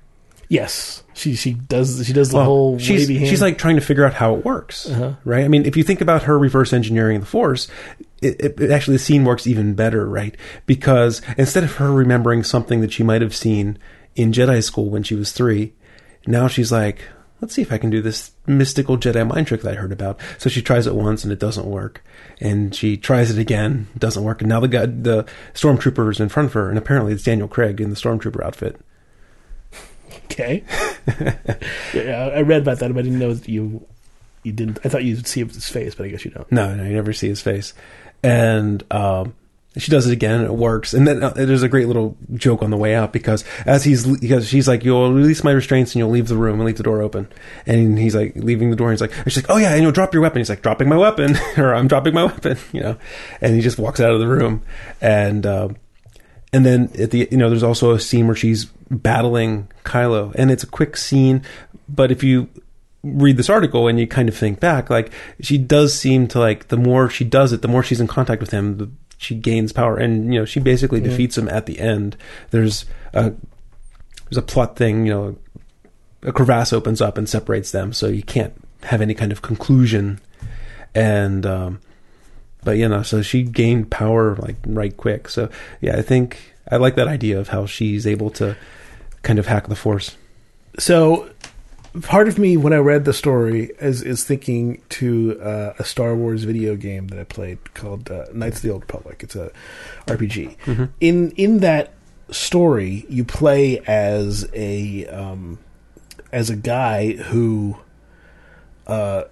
Speaker 2: yes, she she does she does the
Speaker 1: Well,
Speaker 2: whole
Speaker 1: she's she's like trying to figure out how it works,
Speaker 2: Uh-huh.
Speaker 1: right? I mean, if you think about her reverse engineering the Force, it, it, it actually the scene works even better, right? Because instead of her remembering something that she might have seen in Jedi school when she was three, now she's like, let's see if I can do this mystical Jedi mind trick that I heard about. So she tries it once and it doesn't work, and she tries it again, doesn't work, and now the guy, the stormtrooper is in front of her, and apparently it's Daniel Craig in the stormtrooper outfit.
Speaker 2: okay. [LAUGHS] yeah, I read about that, but I didn't know that you you didn't. I thought you'd see his face, but I guess you don't.
Speaker 1: No, no, you never see his face. And um, she does it again, and it works. And then uh, there's a great little joke on the way out because as he's because she's like, "You'll release my restraints and you'll leave the room and leave the door open." And he's like leaving the door. And he's like, and "She's like, oh yeah, and you'll drop your weapon." He's like, "Dropping my weapon," [LAUGHS] or "I'm dropping my weapon," [LAUGHS] you know. And he just walks out of the room, and um, and then at the you know there's also a scene where she's battling Kylo, and it's a quick scene, but if you read this article and you kind of think back, like she does seem to like the more she does it, the more she's in contact with him, the she gains power, and you know she basically defeats him at the end. There's a there's a plot thing, you know, a crevasse opens up and separates them, so you can't have any kind of conclusion. And um, but you know, so she gained power like right quick. So yeah, I think I like that idea of how she's able to kind of hack the force.
Speaker 2: So, part of me when I read the story is is thinking to uh, a Star Wars video game that I played called uh, Knights of the Old Republic. It's a RPG. In in that story, you play as a um, as a guy who uh,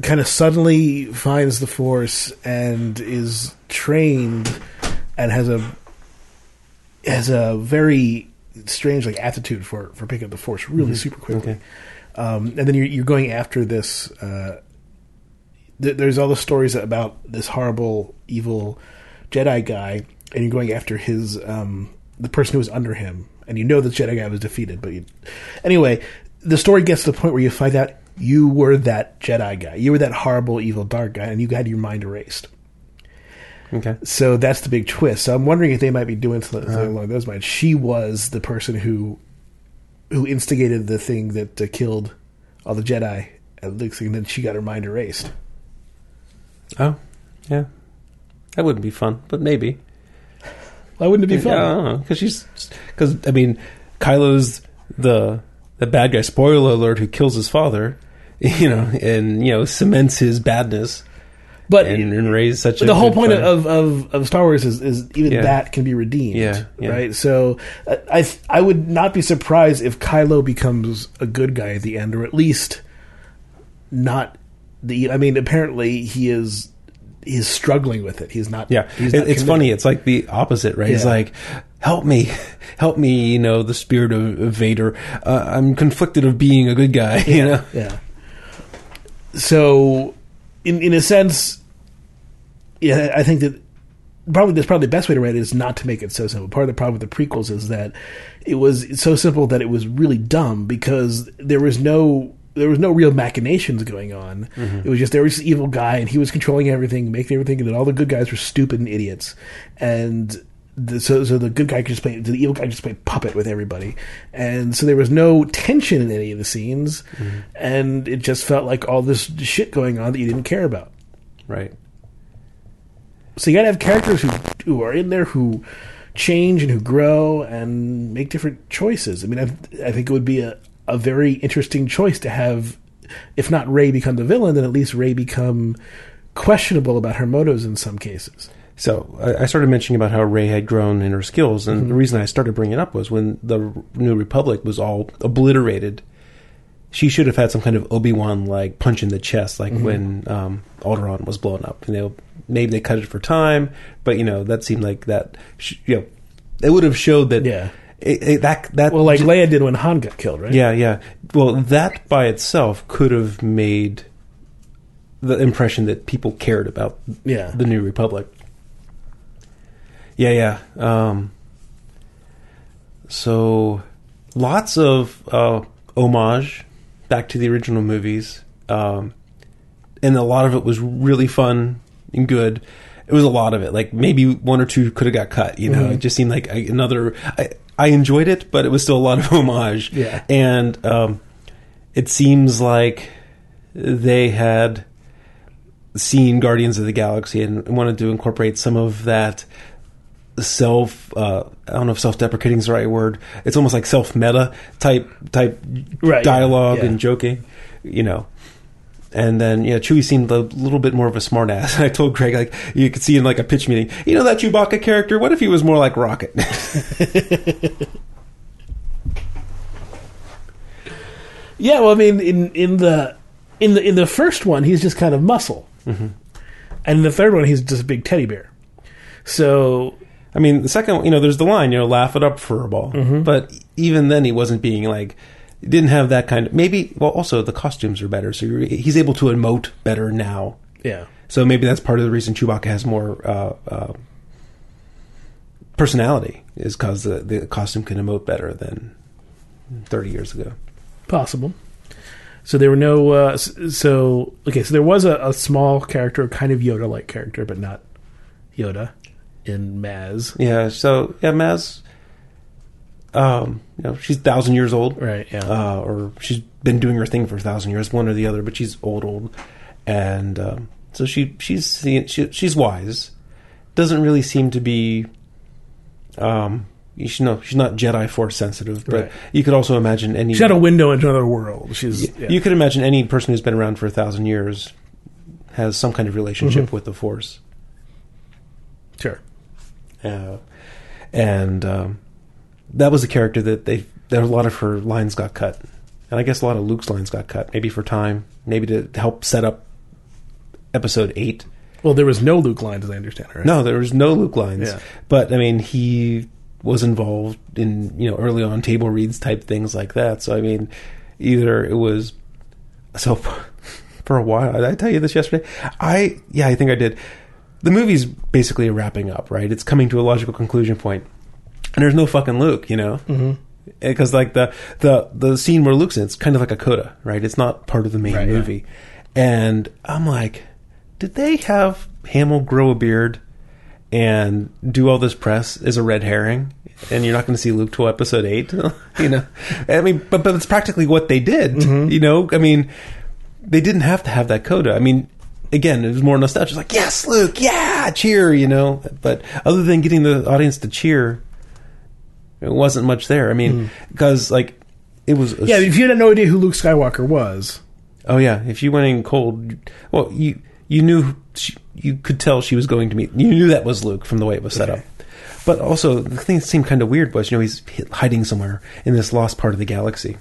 Speaker 2: kind of suddenly finds the Force and is trained and has a has a very strange like attitude for for picking up the Force really super quickly.
Speaker 1: Okay.
Speaker 2: Um, and then you're, you're going after this. Uh, th- there's all the stories about this horrible, evil Jedi guy, and you're going after his um, the person who was under him, and you know the Jedi guy was defeated. But you, anyway, the story gets to the point where you find out you were that Jedi guy, you were that horrible, evil, dark guy, and you had your mind erased.
Speaker 1: Okay.
Speaker 2: So that's the big twist. So I'm wondering if they might be doing something
Speaker 1: Uh-huh.
Speaker 2: along those lines. She was the person who who instigated the thing that uh, killed all the Jedi at Luke's, and then she got her mind erased.
Speaker 1: Oh, yeah. That wouldn't be fun, but maybe.
Speaker 2: Why wouldn't it be fun?
Speaker 1: I don't know because she's because I mean, Kylo's the the bad guy. Spoiler alert: who kills his father, [LAUGHS] you know, and you know cements his badness
Speaker 2: But
Speaker 1: and, and raised such.
Speaker 2: The whole point of, of, of Star Wars is, is even
Speaker 1: Yeah.
Speaker 2: that can be redeemed.
Speaker 1: Yeah, yeah.
Speaker 2: Right? So uh, I I would not be surprised if Kylo becomes a good guy at the end, or at least not the. I mean, apparently he is he's struggling with it. He's not.
Speaker 1: Yeah,
Speaker 2: he's not
Speaker 1: it's
Speaker 2: committed.
Speaker 1: funny. It's like the opposite, right? He's like, "Help me, [LAUGHS] help me!" You know, the spirit of, of Vader. Uh, I'm conflicted of being a good guy. [LAUGHS] You know,
Speaker 2: Yeah. So, in in a sense, yeah, I think that probably that's probably the best way to write it is not to make it so simple. Part of the problem with the prequels is that it was so simple that it was really dumb because there was no there was no real machinations going on. Mm-hmm. It was just there was this evil guy and he was controlling everything, making everything, and then all the good guys were stupid and idiots, and. The, so, so the good guy could just play, the evil guy just play puppet with everybody, and so there was no tension in any of the scenes, mm-hmm. and it just felt like all this shit going on that you didn't care about.
Speaker 1: right?
Speaker 2: So you got to have characters who who are in there who change and who grow and make different choices. I mean, I, I think it would be a, a very interesting choice to have, if not Rey become the villain, then at least Rey become questionable about her motives in some cases.
Speaker 1: So I, I started mentioning about how Rey had grown in her skills, and the reason I started bringing it up was when the New Republic was all obliterated. She should have had some kind of Obi Wan like punch in the chest, like when um, Alderaan was blown up. You know, maybe they cut it for time, but you know that seemed like that. Sh- you know, it would have showed that.
Speaker 2: Yeah.
Speaker 1: it, it- that that
Speaker 2: Well, like Leia did when Han got killed, right?
Speaker 1: yeah, yeah. Well, that by itself could have made the impression that people cared about
Speaker 2: Yeah.
Speaker 1: the New Republic. Yeah, yeah. Um, so, lots of uh, homage back to the original movies, um, and a lot of it was really fun and good. It was a lot of it. Like maybe one or two could have got cut. You know,
Speaker 2: Mhm.
Speaker 1: it just seemed like another. I, I enjoyed it, but it was still a lot of [LAUGHS] homage.
Speaker 2: Yeah.
Speaker 1: and um, it seems like they had seen Guardians of the Galaxy and wanted to incorporate some of that self uh, I don't know if self deprecating is the right word. It's almost like self meta type type
Speaker 2: Right,
Speaker 1: dialogue
Speaker 2: yeah.
Speaker 1: and joking, you know. And then yeah, Chewie seemed a little bit more of a smartass. [LAUGHS] I told Greg like you could see in like a pitch meeting, you know that Chewbacca character. What if he was more like Rocket? [LAUGHS]
Speaker 2: Yeah, well, I mean, in in the in the in the first one, he's just kind of muscle,
Speaker 1: Mm-hmm.
Speaker 2: and in the third one, he's just a big teddy bear. So
Speaker 1: I mean, the second, you know, there's the line, you know, laugh it up, furball.
Speaker 2: Mm-hmm.
Speaker 1: But even then, he wasn't being like, didn't have that kind of. Maybe, well, also the costumes are better, so you're, he's able to emote better now.
Speaker 2: yeah,
Speaker 1: So maybe that's part of the reason Chewbacca has more uh, uh, personality, is because the, the costume can emote better than 30 years ago.
Speaker 2: possible. So there were no. Uh, so okay, so there was a, a small character, kind of Yoda-like character, but not Yoda in Maz.
Speaker 1: Yeah. So yeah, Maz. Um, you know, she's thousand years old,
Speaker 2: Right, yeah.
Speaker 1: Uh, or she's been doing her thing for a thousand years, one or the other. But she's old, old, and um, so she she's she, she's wise. Doesn't really seem to be. Um, you should know she's not Jedi Force sensitive, but
Speaker 2: Right.
Speaker 1: you could also imagine any.
Speaker 2: She's had a window into another world. She's yeah.
Speaker 1: You could imagine any person who's been around for a thousand years has some kind of relationship
Speaker 2: Mm-hmm.
Speaker 1: with the Force.
Speaker 2: sure.
Speaker 1: Uh, and um, that was a character that they there a lot of her lines got cut, and I guess a lot of Luke's lines got cut, maybe for time, maybe to help set up episode eight.
Speaker 2: Well, there was no Luke lines, as I understand it. Right?
Speaker 1: No, there was no Luke lines,
Speaker 2: Yeah.
Speaker 1: but I mean he was involved in you know early on table reads type things like that. So I mean, either it was so [LAUGHS] for a while. Did I tell you this yesterday? I yeah, I think I did. The movie's basically wrapping up, right? It's coming to a logical conclusion point, and there's no fucking Luke, you know.
Speaker 2: Mm-hmm.
Speaker 1: Because like the the the scene where Luke's in, it's kind of like a coda, right? It's not part of the main
Speaker 2: Right, yeah.
Speaker 1: movie, and I'm like, did they have Hamill grow a beard and do all this press as a red herring? And you're not going to see Luke till episode eight, [LAUGHS] you know. I mean, but but it's practically what they did,
Speaker 2: Mm-hmm.
Speaker 1: you know. I mean, they didn't have to have that coda. I mean, again, it was more nostalgia. It's like, yes, Luke, yeah, cheer, you know. But other than getting the audience to cheer, it wasn't much there. I mean, because like it was, a
Speaker 2: Hmm. Yeah, if you had no idea who Luke Skywalker was,
Speaker 1: Oh yeah, if you went in cold, well, you you knew she, you could tell she was going to meet. You knew that was Luke from the way it was set up. But also, the thing that seemed kind of weird was, you know, he's hiding somewhere in this lost part of the galaxy.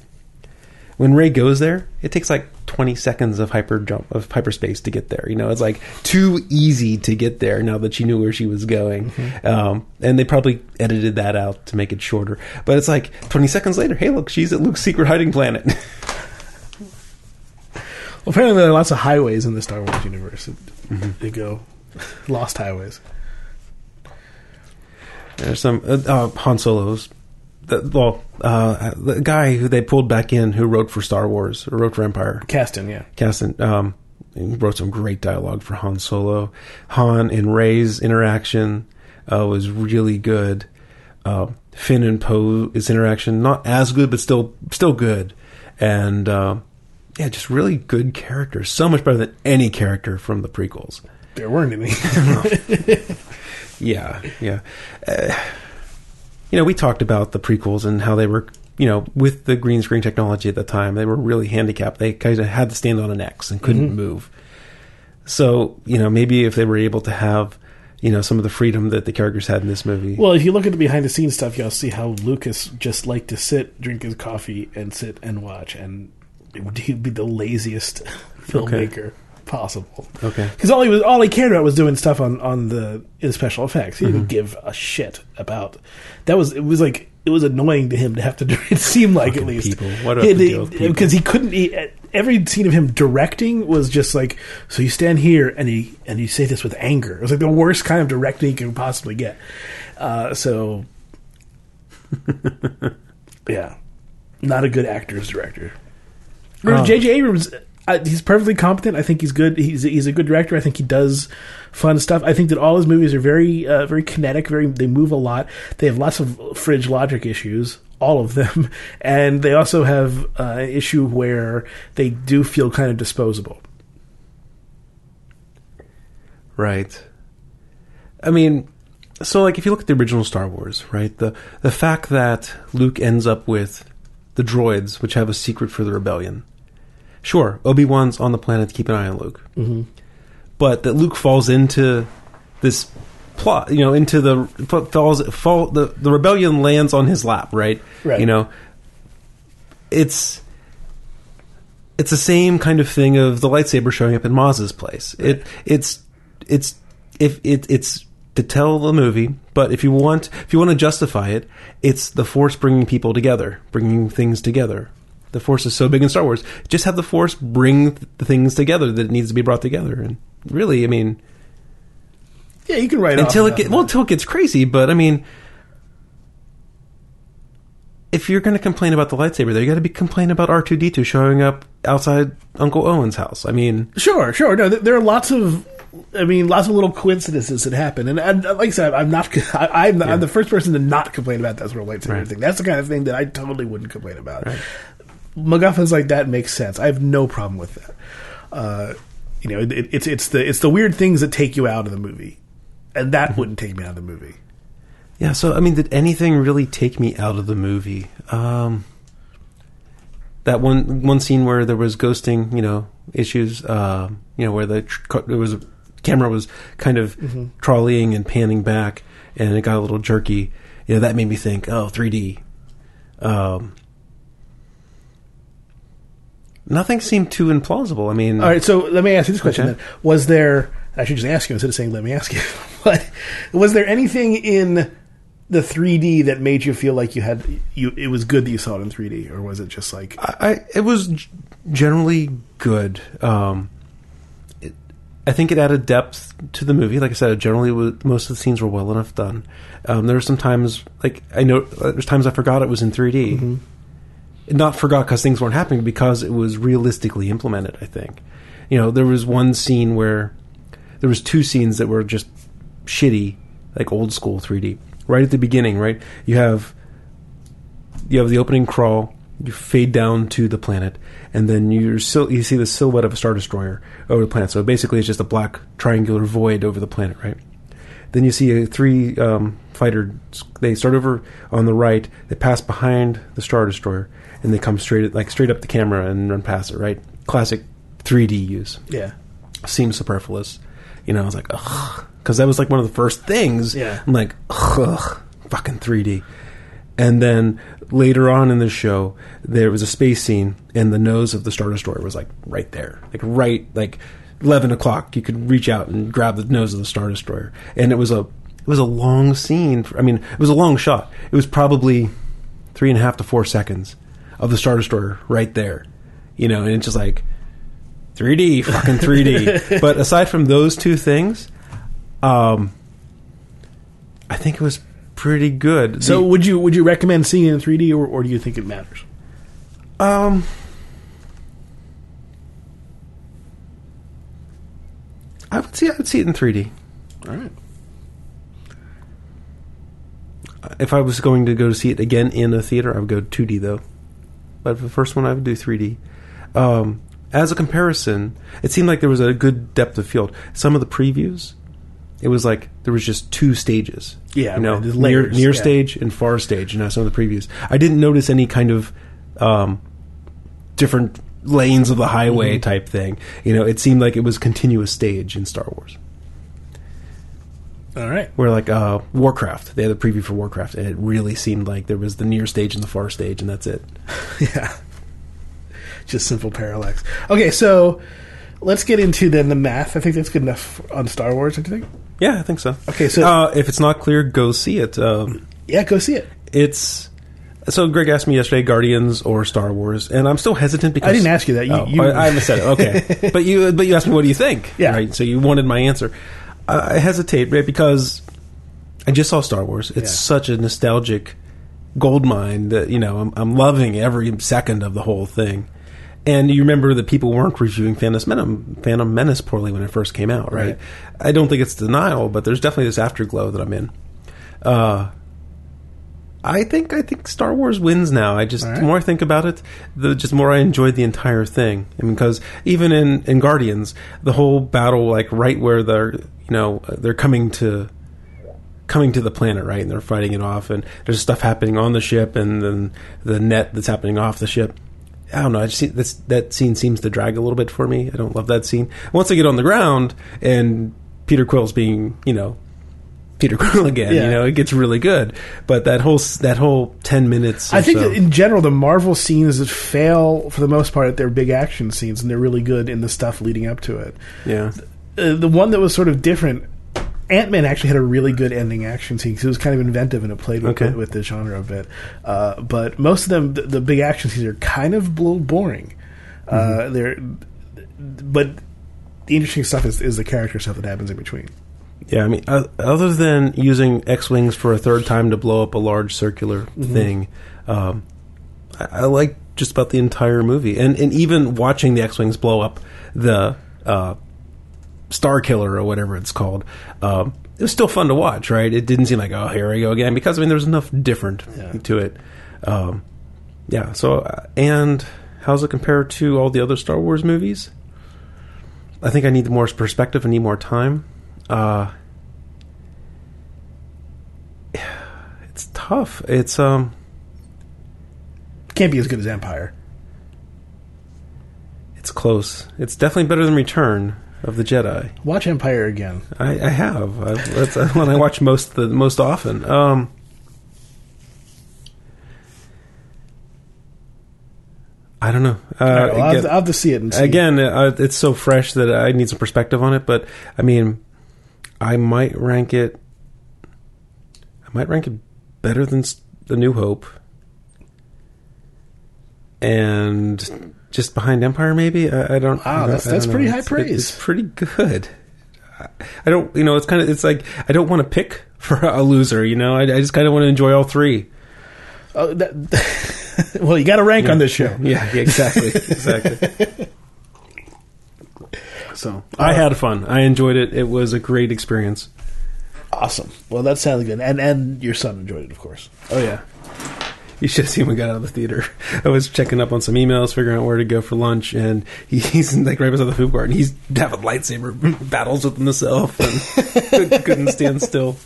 Speaker 1: When Rey goes there, it takes like twenty seconds of hyper jump of hyperspace to get there. You know, it's like too easy to get there now that she knew where she was going. Um, and they probably edited that out to make it shorter. But it's like twenty seconds later, hey, look, she's at Luke's secret hiding planet. [LAUGHS]
Speaker 2: well, apparently there are lots of highways in the Star Wars universe. They go lost highways.
Speaker 1: There's some uh, uh, Han Solo's. The, well, uh, the guy who they pulled back in who wrote for Star Wars or wrote for Empire,
Speaker 2: Kasdan, yeah.
Speaker 1: Kasdan, um, he wrote some great dialogue for Han Solo. Han and Rey's interaction uh, was really good. Uh, Finn and Poe's interaction not as good, but still still good. And uh, yeah, just really good characters. So much better than any character from the prequels.
Speaker 2: There weren't any. [LAUGHS]
Speaker 1: Yeah, yeah. You know, we talked about the prequels and how they were, you know, with the green screen technology at the time, they were really handicapped. They kind of had to stand on an X and couldn't mm-hmm. move. So, you know, maybe if they were able to have, you know, some of the freedom that the characters had in this movie.
Speaker 2: well, if you look at the behind the scenes stuff, you'll see how Lucas just liked to sit, drink his coffee, and sit and watch, and he'd be the laziest [LAUGHS] filmmaker possible.
Speaker 1: okay.
Speaker 2: Because all he was, all he cared about was doing stuff on on the in special effects. He didn't mm-hmm. give a shit about that. Was it was like it was annoying to him to have to [LAUGHS] do it. Seemed like at
Speaker 1: Fucking
Speaker 2: least
Speaker 1: people. What deal
Speaker 2: because uh, he couldn't. He, uh, every scene of him directing was just like so. You stand here and he and you say this with anger. It was like the worst kind of directing you could possibly get. Uh, so [LAUGHS] yeah, not a good actor's director.
Speaker 1: Oh.
Speaker 2: J.J. Abrams, uh, he's perfectly competent. I think he's good. He's he's a good director. I think he does fun stuff. I think that all his movies are very uh, very kinetic. Very they move a lot. They have lots of fridge logic issues. All of them, [LAUGHS] and they also have uh, an issue where they do feel kind of disposable.
Speaker 1: Right. I mean, so like if you look at the original Star Wars, right? The the fact that Luke ends up with the droids, which have a secret for the rebellion. Sure, Obi Wan's on the planet to keep an eye on Luke, mm-hmm. but that Luke falls into this plot, you know, into the falls fall the the rebellion lands on his lap, right?
Speaker 2: Right.
Speaker 1: You know, it's it's the same kind of thing of the lightsaber showing up in Maz's place. It it's it's if it it's to tell the movie, but if you want if you want to justify it, it's the Force bringing people together, bringing things together. The Force is so big in Star Wars. Just have the Force bring the things together that it needs to be brought together. And really, I mean,
Speaker 2: Yeah, you can write
Speaker 1: until it get well until it gets crazy. But I mean, if you're going to complain about the lightsaber, there you got to be complain about R two D two showing up outside Uncle Owen's house. I mean,
Speaker 2: Sure, sure. No, there are lots of I mean, lots of little coincidences that happen, and, and uh, like I said, I'm not. [LAUGHS] I, I'm, I'm the first person to not complain about that sort of lightsaber
Speaker 1: Right.
Speaker 2: thing. That's the kind of thing that I totally wouldn't complain about. MacGuffins like that makes sense. I have no problem with that. Uh, you know, it, it's it's the it's the weird things that take you out of the movie, and that wouldn't take me out of the movie.
Speaker 1: Yeah, so I mean, did anything really take me out of the movie? Um, that one one scene where there was ghosting, you know, issues. Uh, you know, where the tr- there was a camera was kind of trolleying and panning back, and it got a little jerky. You know, that made me think, oh, 3D. Um, nothing seemed too implausible. I mean,
Speaker 2: All right, so let me ask you this question
Speaker 1: Okay.
Speaker 2: then: Was there? I should just ask you instead of saying "let me ask you." [LAUGHS] but was there anything in the 3D that made you feel like you had you? It was good that you saw it in 3D, or was it just like
Speaker 1: I, it was generally good. Um, it, I think it added depth to the movie. Like I said, generally most of the scenes were well enough done. Um, there were some times, like I know, uh, there's times I forgot it was in 3D. Not forgot because things weren't happening, because it was realistically implemented. I think, you know, there was one scene where there was two scenes that were just shitty, like old school 3D. Right at the beginning, right, you have you have the opening crawl, you fade down to the planet, and then you you see the silhouette of a star destroyer over the planet. So basically, it's just a black triangular void over the planet, right? Then you see a three um, fighter. They start over on the right. They pass behind the star destroyer, and they come straight like straight up the camera and run past it. Right? Classic 3D use
Speaker 2: yeah?
Speaker 1: seems superfluous. You know, I was like, ugh, because that was like one of the first things.
Speaker 2: Yeah.
Speaker 1: I'm like, ugh, fucking 3D. And then later on in the show, there was a space scene, and the nose of the Star Destroyer was like right there, like right, like 11 o'clock. You could reach out and grab the nose of the Star Destroyer, and it was a, it was a long scene. For, I mean, it was a long shot. It was probably three and a half to four seconds of the Star Destroyer right there. You know, and it's just like 3D, fucking 3D. [LAUGHS] but aside from those two things, um, I think it was pretty good.
Speaker 2: So
Speaker 1: The-
Speaker 2: would you would you recommend seeing it in 3D, or, or do you think it matters?
Speaker 1: um, I would see, I would see it in 3D.
Speaker 2: All right.
Speaker 1: If I was going to go to see it again in a theater, I would go 2D though. But for the first one, I would do 3D. Um, as a comparison, it seemed like there was a good depth of field. Some of the previews, it was like there was just two stages.
Speaker 2: Yeah,
Speaker 1: you know,
Speaker 2: right,
Speaker 1: near near
Speaker 2: yeah.
Speaker 1: stage and far stage. You know, some of the previews. I didn't notice any kind of um, different lanes of the highway
Speaker 2: Mm-hmm.
Speaker 1: type thing. You know, it seemed like it was continuous stage in Star Wars.
Speaker 2: All right.
Speaker 1: Where like uh, Warcraft, they had a preview for Warcraft, and it really seemed like there was the near stage and the far stage, and that's it. [LAUGHS]
Speaker 2: Yeah. Just simple parallax. Okay, so let's get into then the math. I think that's good enough on Star Wars. Don't you think?
Speaker 1: Yeah, I think so.
Speaker 2: Okay, so-
Speaker 1: uh, if it's not clear, go see it. Um,
Speaker 2: Yeah, go see it.
Speaker 1: it's so Greg asked me yesterday, Guardians or Star Wars, and I'm still hesitant because
Speaker 2: I didn't ask you that. You-
Speaker 1: oh,
Speaker 2: you-
Speaker 1: I, I haven't said it. Okay, [LAUGHS] but you but you asked me what do you think?
Speaker 2: Yeah.
Speaker 1: right. So you wanted my answer. I I hesitate right because I just saw Star Wars. It's
Speaker 2: Yeah.
Speaker 1: such a nostalgic gold mine that you know I'm, I'm loving every second of the whole thing. And you remember that people weren't reviewing Phantom Menace, Phantom Menace poorly when it first came out, right?
Speaker 2: Right.
Speaker 1: I don't think it's denial, but there's definitely this afterglow that I'm in. Uh, I think I think Star Wars wins now. I just
Speaker 2: All
Speaker 1: the more I think about it, the just more I enjoyed the entire thing. I mean, because even in in Guardians, the whole battle, like right where they're you know they're coming to coming to the planet, right, and they're fighting it off, and there's stuff happening on the ship, and then the net that's happening off the ship. I don't know. I just see this, that scene seems to drag a little bit for me. I don't love that scene. Once they get on the ground and Peter Quill's being, you know, Peter [LAUGHS] Quill again,
Speaker 2: Yeah.
Speaker 1: you know, it gets really good. But that whole that whole ten minutes,
Speaker 2: I think
Speaker 1: so-
Speaker 2: in general, the Marvel scenes that fail for the most part at their big action scenes, and they're really good in the stuff leading up to it.
Speaker 1: yeah,
Speaker 2: Uh, the one that was sort of different, Ant Man actually had a really good ending action scene because it was kind of inventive and it played with,
Speaker 1: Okay.
Speaker 2: the, with the genre a bit. Uh, but most of them, the, the big action scenes are kind of a little boring. Uh,
Speaker 1: Mm-hmm.
Speaker 2: they're, but the interesting stuff is, is the character stuff that happens in between.
Speaker 1: Yeah. I mean, uh, other than using X wings for a third time to blow up a large circular
Speaker 2: Mm-hmm.
Speaker 1: thing, um, I, I like just about the entire movie, and and even watching the X wings blow up the uh, Star Killer or whatever it's called. Um, it was still fun to watch, right? It didn't seem like oh here we go again because I mean there was enough different
Speaker 2: Yeah.
Speaker 1: to it. Um, yeah. So uh, and how's it compare to all the other Star Wars movies? I think I need more perspective. I need more time. Uh, it's tough. It's um.
Speaker 2: Can't be as good as Empire.
Speaker 1: It's close. It's definitely better than Return of the Jedi.
Speaker 2: Watch Empire again.
Speaker 1: I, I have. I, that's [LAUGHS] one I watch most the most often. Um, I don't know. Uh,
Speaker 2: right, well, I'll, have to, I'll have to see it and see.
Speaker 1: again, uh, it's so fresh that I need some perspective on it. But I mean, I might rank it. I might rank it better than the New Hope, and just behind Empire. Maybe I, I don't.
Speaker 2: Wow,
Speaker 1: I don't-
Speaker 2: that's- that's
Speaker 1: don't
Speaker 2: pretty
Speaker 1: know.
Speaker 2: high
Speaker 1: It's-
Speaker 2: praise.
Speaker 1: It's pretty good. I- don't, you know, it's kind of, it's like I don't want to pick [LAUGHS] for a loser. You know, I, I just kind of want to enjoy all three.
Speaker 2: Oh, that, [LAUGHS] well, you got to rank on this show.
Speaker 1: Yeah, yeah exactly, exactly. [LAUGHS] So I uh, had fun. I enjoyed it. It was a great experience.
Speaker 2: Awesome. Well, that sounds good. And and your son enjoyed it, of course.
Speaker 1: Oh yeah. You should have seen when we got out of the theater. [LAUGHS] I was checking up on some emails, figuring out where to go for lunch, and he, [LAUGHS] he's like right beside the food court, and he's having lightsaber [LAUGHS] battles with himself, and couldn't stand still.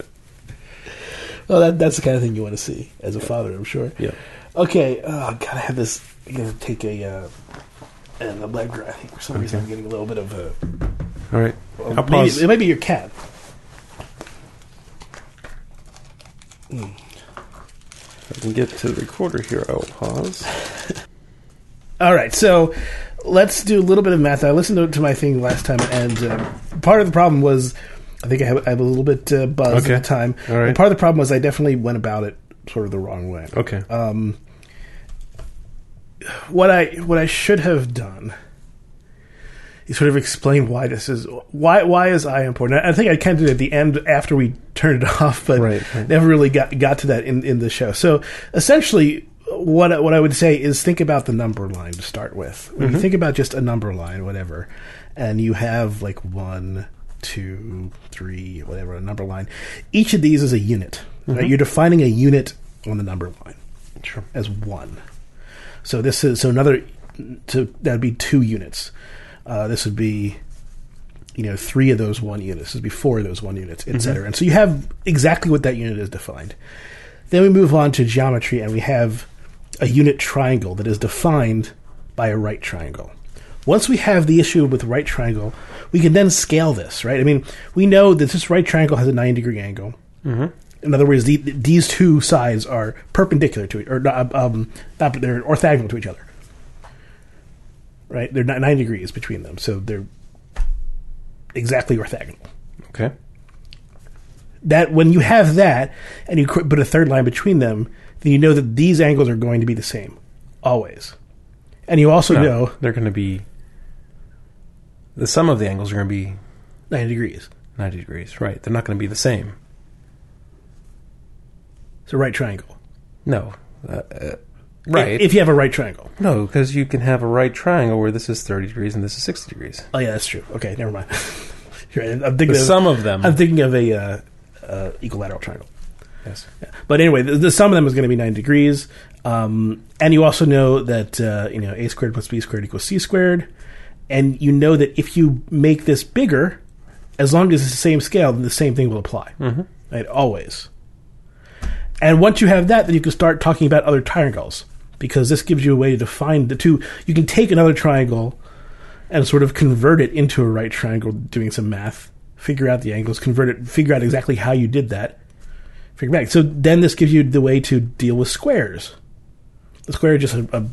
Speaker 2: Well, that, that's the kind of thing you want to see as a father, I'm sure.
Speaker 1: Yeah.
Speaker 2: Okay. Oh, God, I have this. I gotta take a. Uh, and a leg. I think for some reason I'm getting a little bit of a.
Speaker 1: All right, I'll
Speaker 2: maybe,
Speaker 1: pause.
Speaker 2: it might be your cat.
Speaker 1: I can get to the recorder here. I'll pause. [LAUGHS]
Speaker 2: All right, so let's do a little bit of math. I listened to, to my thing last time, and uh, part of the problem was I think I have, I have a little bit uh, buzzed
Speaker 1: Okay.
Speaker 2: at the time.
Speaker 1: All right.
Speaker 2: And part of the problem was I definitely went about it sort of the wrong way.
Speaker 1: Okay.
Speaker 2: Um, what I what I should have done sort of explain why this is why why is I important. I think I kind of did it at the end after we turned it [LAUGHS] off, but
Speaker 1: Right, right.
Speaker 2: never really got got to that in in the show. So essentially. What what I would say is think about the number line to start with. When
Speaker 1: Mm-hmm.
Speaker 2: you think about just a number line, whatever, and you have like one, two, three, whatever a number line. Each of these is a unit.
Speaker 1: Mm-hmm.
Speaker 2: Right? You're defining a unit on the number line
Speaker 1: sure.
Speaker 2: as one. So this is so another to that'd be two units. Uh, this would be you know three of those one units. This would be four of those one units, etc. And so you have exactly what that unit is defined. Then we move on to geometry, and we have a unit triangle that is defined by a right triangle. Once we have the issue with right triangle, we can then scale this, right? I mean, we know that this right triangle has a 90 degree angle. In other words, the, these two sides are perpendicular to it, or not, um, not, they're orthogonal to each other. Right? They're not 90 degrees between them, so they're exactly orthogonal.
Speaker 1: Okay.
Speaker 2: That when you have that, and you put a third line between them, then you know that these angles are going to be the same, always. And you also
Speaker 1: No,
Speaker 2: know
Speaker 1: they're going to be. The sum of the angles are going to be
Speaker 2: 90 degrees.
Speaker 1: 90 degrees, right? They're not going to be the same.
Speaker 2: It's a right triangle.
Speaker 1: No. Uh, uh, right.
Speaker 2: If you have a right triangle.
Speaker 1: no, because you can have a right triangle where this is 30 degrees and this is 60 degrees.
Speaker 2: Oh yeah, that's true. Okay, never mind. [LAUGHS] You're right. I'm thinking
Speaker 1: The
Speaker 2: of,
Speaker 1: sum of them.
Speaker 2: I'm thinking of a uh, uh, equilateral triangle.
Speaker 1: yes.
Speaker 2: But anyway, the, the sum of them is going to be 90 degrees. Um, and you also know that uh, you know a squared plus b squared equals c squared. And you know that if you make this bigger, as long as it's the same scale, then the same thing will apply. Mm-hmm. Right? Always. And once you have that, then you can start talking about other triangles because this gives you a way to define the two. You can take another triangle and sort of convert it into a right triangle doing some math, figure out the angles, convert it, figure out exactly how you did that, figure back. So then this gives you the way to deal with squares. The square is just a, a,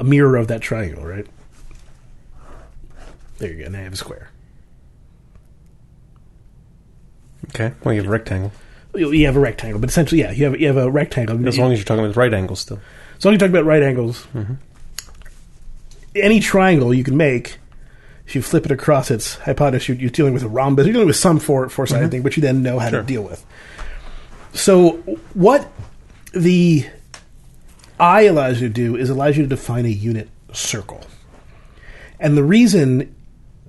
Speaker 2: a mirror of that triangle, right? There you go. Now you have a square.
Speaker 1: Okay. Well, you have a rectangle.
Speaker 2: You have a rectangle, but essentially, yeah, you have you have a rectangle.
Speaker 1: As long as you're talking about right angles still.
Speaker 2: So when you talk about right angles, mm-hmm. any triangle you can make, if you flip it across its hypotenuse, you- you're dealing with a rhombus. You're dealing with some four four sided mm-hmm. thing, but you then know how
Speaker 1: Sure.
Speaker 2: to deal with. So what the I allows you to do is allows you to define a unit circle, and the reason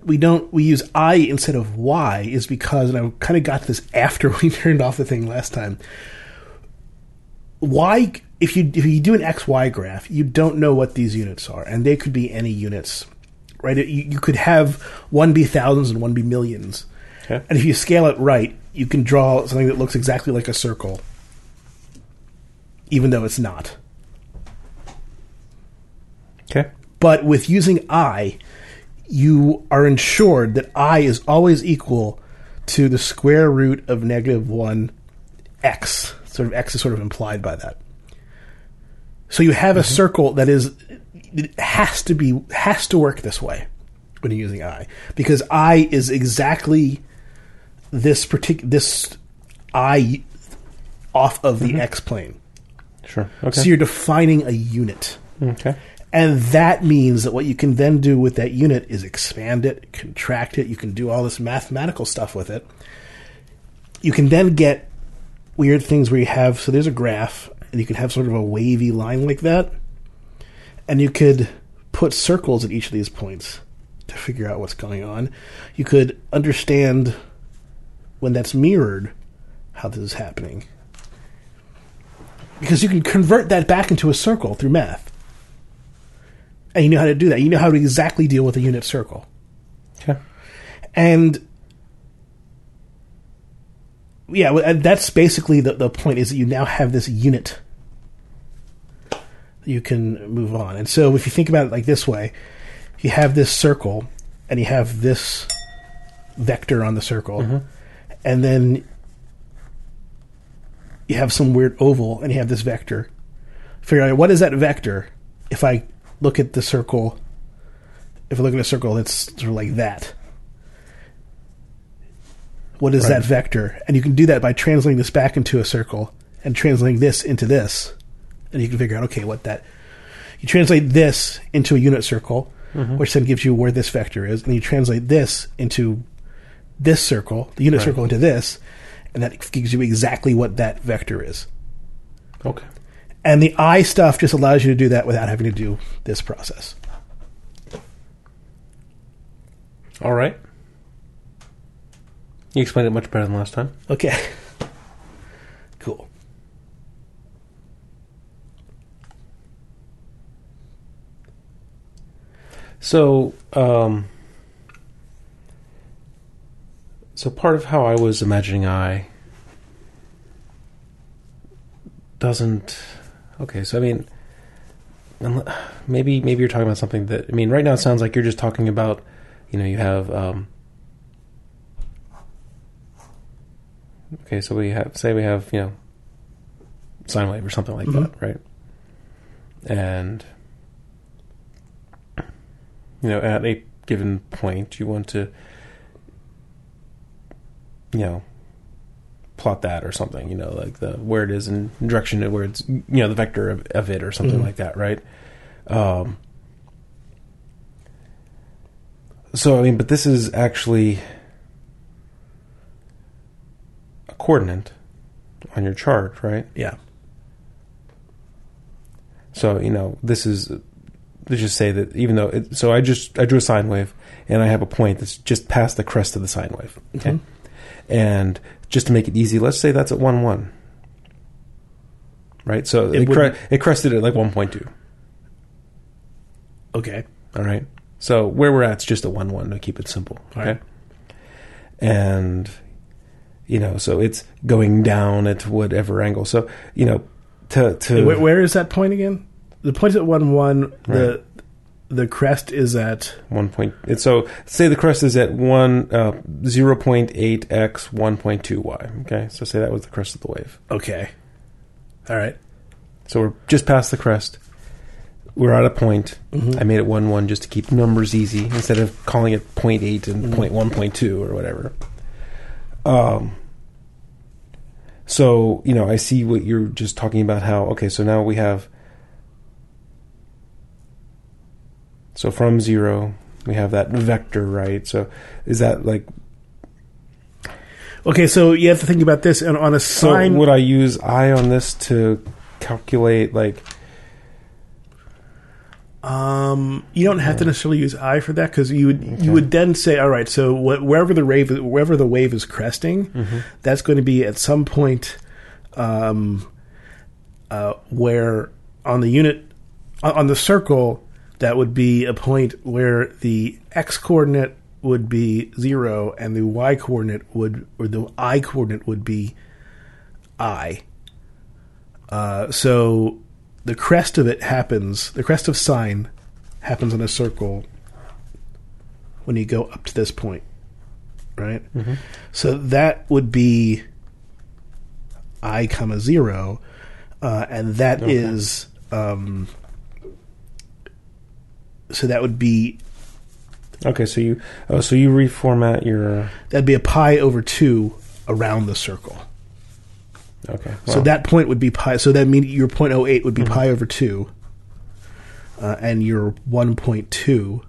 Speaker 2: we don't we use I instead of Y is because, and I kind of got this after [LAUGHS] we turned off the thing last time. Y, if you if you do an X Y graph, you don't know what these units are, and they could be any units, right? You, you could have one be thousands and one be millions,
Speaker 1: Okay.
Speaker 2: and if you scale it right, you can draw something that looks exactly like a circle, even though it's not.
Speaker 1: Okay.
Speaker 2: But with using I, you are ensured that I is always equal to the square root of negative 1 x. Sort of x is sort of implied by that. So you have a mm-hmm. circle that is it has to be has to work this way when you're using I because I is exactly this particular this I off of the mm-hmm. x plane.
Speaker 1: Sure. Okay.
Speaker 2: So you're defining a unit.
Speaker 1: Mm, okay.
Speaker 2: And that means that what you can then do with that unit is expand it, contract it. You can do all this mathematical stuff with it. You can then get weird things where you have so there's a graph, and you can have sort of a wavy line like that, and you could put circles at each of these points to figure out what's going on. You could understand when that's mirrored how this is happening. Because you can convert that back into a circle through math and you know how to do that. You know how to exactly deal with a unit circle.
Speaker 1: Okay.
Speaker 2: And yeah, that's basically the, the point is that you now have this unit you can move on. And so if you think about it like this way, you have this circle and you have this vector on the circle, mm-hmm. and then you have some weird oval and you have this vector. Figure out what is that vector if I look at the circle if I look at a circle that's sort of like that. What is
Speaker 1: Right.
Speaker 2: that vector? And you can do that by translating this back into a circle and translating this into this. And you can figure out, okay, what that. You translate this into a unit circle, mm-hmm. which then gives you where this vector is. And you translate this into this circle, the unit
Speaker 1: Right.
Speaker 2: circle into this, and that gives you exactly what that vector is.
Speaker 1: Okay.
Speaker 2: And the I stuff just allows you to do that without having to do this process.
Speaker 1: All right. You explained it much better than last time.
Speaker 2: Okay. Cool.
Speaker 1: So, um, so part of how I was imagining I doesn't. Okay, so I mean, maybe maybe you're talking about something that I mean. Right now, it sounds like you're just talking about, you know, you have. Um, okay, so we have say we have you know, sine wave or something like that, right? And you know, at a given point, you want to, you know, plot that or something, you know, like the where it is in direction of where it's, you know, the vector of, of it or something
Speaker 2: Mhm.
Speaker 1: like that, right? Um, so, I mean, but this is actually a coordinate on your chart, right?
Speaker 2: Yeah.
Speaker 1: So you know, this is let's just say that even though it, so I just I drew a sine wave and I have a point that's just past the crest of the sine wave. Okay,
Speaker 2: Mhm.
Speaker 1: and just to make it easy, let's say that's at one one. Right, so
Speaker 2: It
Speaker 1: it, cre- it crested at like one point two.
Speaker 2: Okay.
Speaker 1: All right. So where we're at is just a one one to keep it simple.
Speaker 2: All
Speaker 1: Okay.
Speaker 2: right.
Speaker 1: And you know, so it's going down at whatever angle. So you know, to to
Speaker 2: Where, where is that point again? The point is at one one. The the crest is at
Speaker 1: one point. So say the crest is at one uh, zero point eight x one point two y. Okay, so say that was the crest of the wave.
Speaker 2: okay. All right.
Speaker 1: So we're just past the crest. We're at a point.
Speaker 2: Mhm.
Speaker 1: I made it one one just to keep numbers easy instead of calling it point eight and
Speaker 2: Mhm.
Speaker 1: point one point two or whatever. Um. So you know, I see what you're just talking about. How okay? So now we have. So from zero, we have that vector, right? So is that like
Speaker 2: Okay, so you have to think about this and on a
Speaker 1: so? Would I use i on this to calculate like?
Speaker 2: Um, you don't have to necessarily use I for that because you would you would then say, all right, so wh- wherever the wave wherever the wave is cresting, that's going to be at some point, um, uh, where on the unit on the circle that would be a point where the x coordinate would be zero and the y coordinate would or the i coordinate would be i. Uh, so the crest of it happens, the crest of sine happens in a circle when you go up to this point, right? So that would be i comma zero, uh, and that is um, so that would be
Speaker 1: Okay, so you oh, so you reformat your
Speaker 2: that'd be a pi over two around the circle.
Speaker 1: okay.
Speaker 2: So that point would be pi. So that means your point oh eight would be pi over two, uh, and your one point two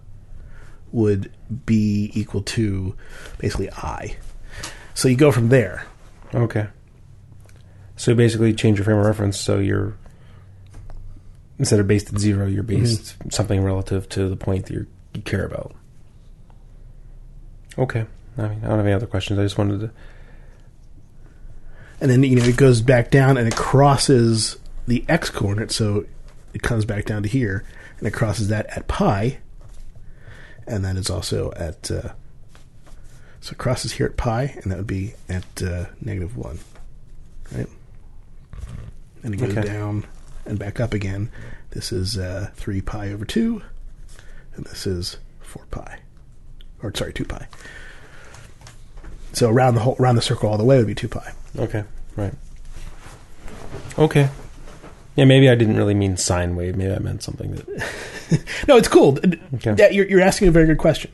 Speaker 2: would be equal to basically i. So you go from there.
Speaker 1: okay. So basically change your frame of reference so you're instead of based at zero, you're based something relative to the point that you're, you care about. Okay. I mean, I don't have any other questions. I just wanted to.
Speaker 2: and then you know it goes back down and it crosses the x coordinate, so it comes back down to here, and it crosses that at pi, and that is also at uh, so it crosses here at pi, and that would be at uh, negative one, right? And it goes
Speaker 1: Okay.
Speaker 2: down and back up again. This is uh, three pi over two, and this is four pi, or sorry, two pi. So around the whole around the circle all the way would be two pi.
Speaker 1: Okay. Right. Okay. Yeah, maybe I didn't really mean sine wave. Maybe I meant something that. [LAUGHS]
Speaker 2: No, it's cool.
Speaker 1: Okay.
Speaker 2: Yeah, you're, you're asking a very good question.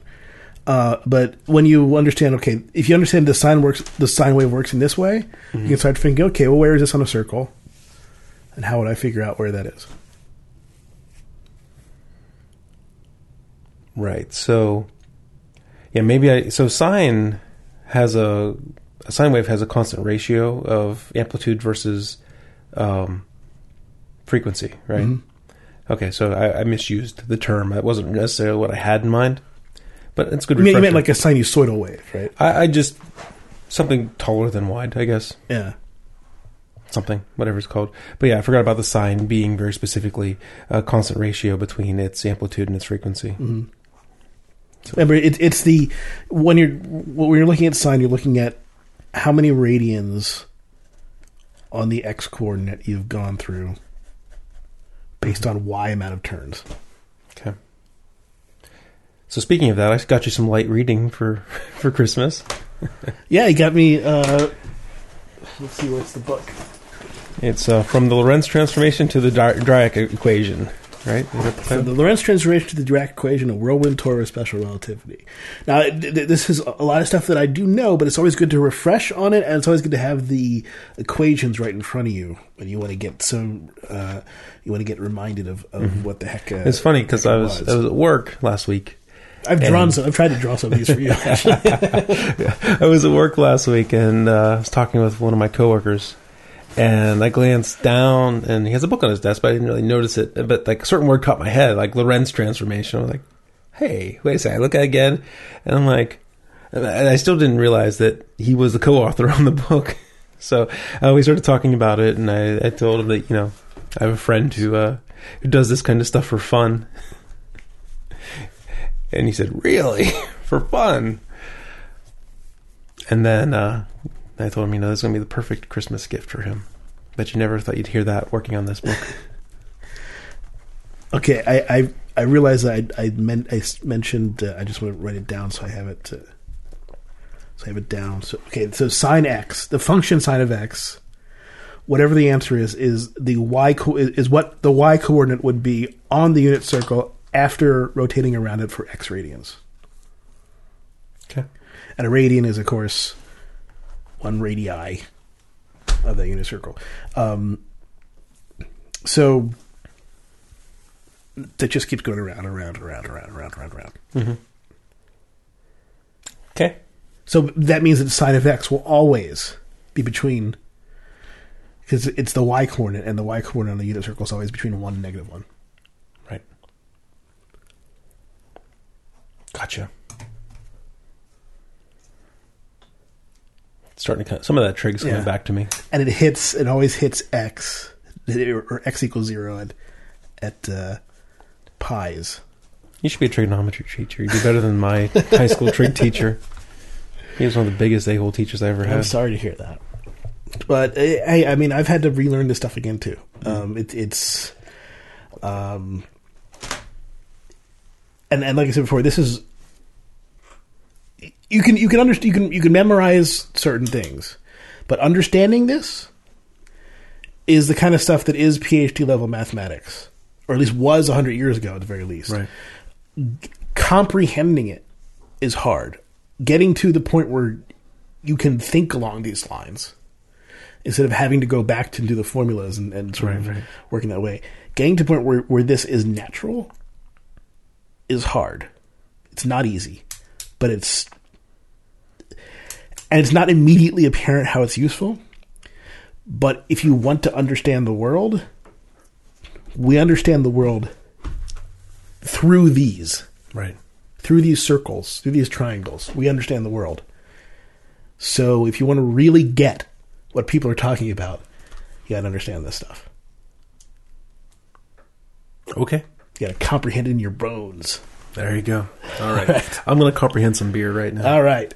Speaker 2: Uh, but when you understand, okay, if you understand the sine works, the sine wave works in this way, you can start thinking, okay, well, where is this on a circle, and how would I figure out where that is?
Speaker 1: Right. So, yeah, maybe I. So sine has a, a sine wave has a constant ratio of amplitude versus um, frequency, right?
Speaker 2: Mhm.
Speaker 1: Okay, so I, I misused the term. That wasn't necessarily what I had in mind, but it's good.
Speaker 2: You meant, you meant like a sinusoidal wave, right?
Speaker 1: I, I just something taller than wide, I guess.
Speaker 2: Yeah.
Speaker 1: Something, whatever it's called. But yeah, I forgot about the sine being very specifically a constant ratio between its amplitude and its frequency.
Speaker 2: hmm Remember, it, it's the when you're when you're looking at sine, you're looking at how many radians on the x coordinate you've gone through based on y amount of turns.
Speaker 1: Okay. So speaking of that, I got you some light reading for [LAUGHS] for Christmas.
Speaker 2: Yeah, he got me. Uh, let's see, what's the book?
Speaker 1: It's uh, from the Lorentz transformation to the Dirac equation, right? The
Speaker 2: From the Lorentz transformation to the Dirac equation a whirlwind tour of special relativity. Now, th- th- this is a lot of stuff that I do know, but it's always good to refresh on it, and it's always good to have the equations right in front of you when you want to get some. Uh, you want to get reminded of, of what the heck. Uh,
Speaker 1: It's funny because I was I was at work last week.
Speaker 2: I've drawn
Speaker 1: and-
Speaker 2: some. I've tried to draw some of these for you. Actually. [LAUGHS]
Speaker 1: I was at work last week and uh, I was talking with one of my coworkers, and I glanced down and he has a book on his desk, but I didn't really notice it. But like a certain word caught my head, like Lorentz transformation. I was like, "Hey, wait a second!" I look at it again, and I'm like, and I still didn't realize that he was the co-author on the book. [LAUGHS] So uh, we started talking about it, and I, I told him that you know I have a friend who uh, who does this kind of stuff for fun. And he said, "Really, [LAUGHS] for fun?" And then uh, I told him, you know, this is going to be the perfect Christmas gift for him. Bet you never thought you'd hear that working on this book. [LAUGHS]
Speaker 2: okay, I I, I realized I I, meant, I mentioned. Uh, I just want to write it down so I have it. Uh, so I have it down. So okay, so sine x, the function sine of x, whatever the answer is, is the y co- is, is what the y coordinate would be on the unit circle after rotating around it for x radians.
Speaker 1: Okay.
Speaker 2: And a radian is, of course, one radii of that unit circle. Um, so that just keeps going around, and around, and around, around, around, around, around.
Speaker 1: Mm-hmm. Okay.
Speaker 2: So that means that the sine of x will always be between, because it's the y coordinate, and the y coordinate on the unit circle is always between one and negative one.
Speaker 1: Right. Gotcha. Starting to kind some of that trig's coming
Speaker 2: Yeah.
Speaker 1: back to me.
Speaker 2: and it hits. It always hits x or x equals zero at at uh, pies.
Speaker 1: You should be a trigonometry teacher. You'd be better than my high school trig teacher. He was one of the biggest a-hole teachers I ever had.
Speaker 2: I'm sorry to hear that, but uh, I, I mean, I've had to relearn this stuff again too. Um, it, it's, um, and and like I said before, this is you can you can understand you can you can memorize certain things, but understanding this is the kind of stuff that is PhD level mathematics, or at least was hundred years ago at the very least.
Speaker 1: Right.
Speaker 2: Comprehending it is hard. Getting to the point where you can think along these lines instead of having to go back to do the formulas and, and sort of
Speaker 1: Right, right.
Speaker 2: working that way. Getting to the point where, where this is natural is hard. It's not easy, but it's and it's not immediately apparent how it's useful. But if you want to understand the world, we understand the world through these
Speaker 1: Right.
Speaker 2: through these circles, through these triangles, we understand the world. So if you want to really get what people are talking about, you got to understand this stuff.
Speaker 1: Okay.
Speaker 2: You got to comprehend it in your bones.
Speaker 1: There you go. All right. [LAUGHS] I'm going to comprehend some beer right now.
Speaker 2: All right.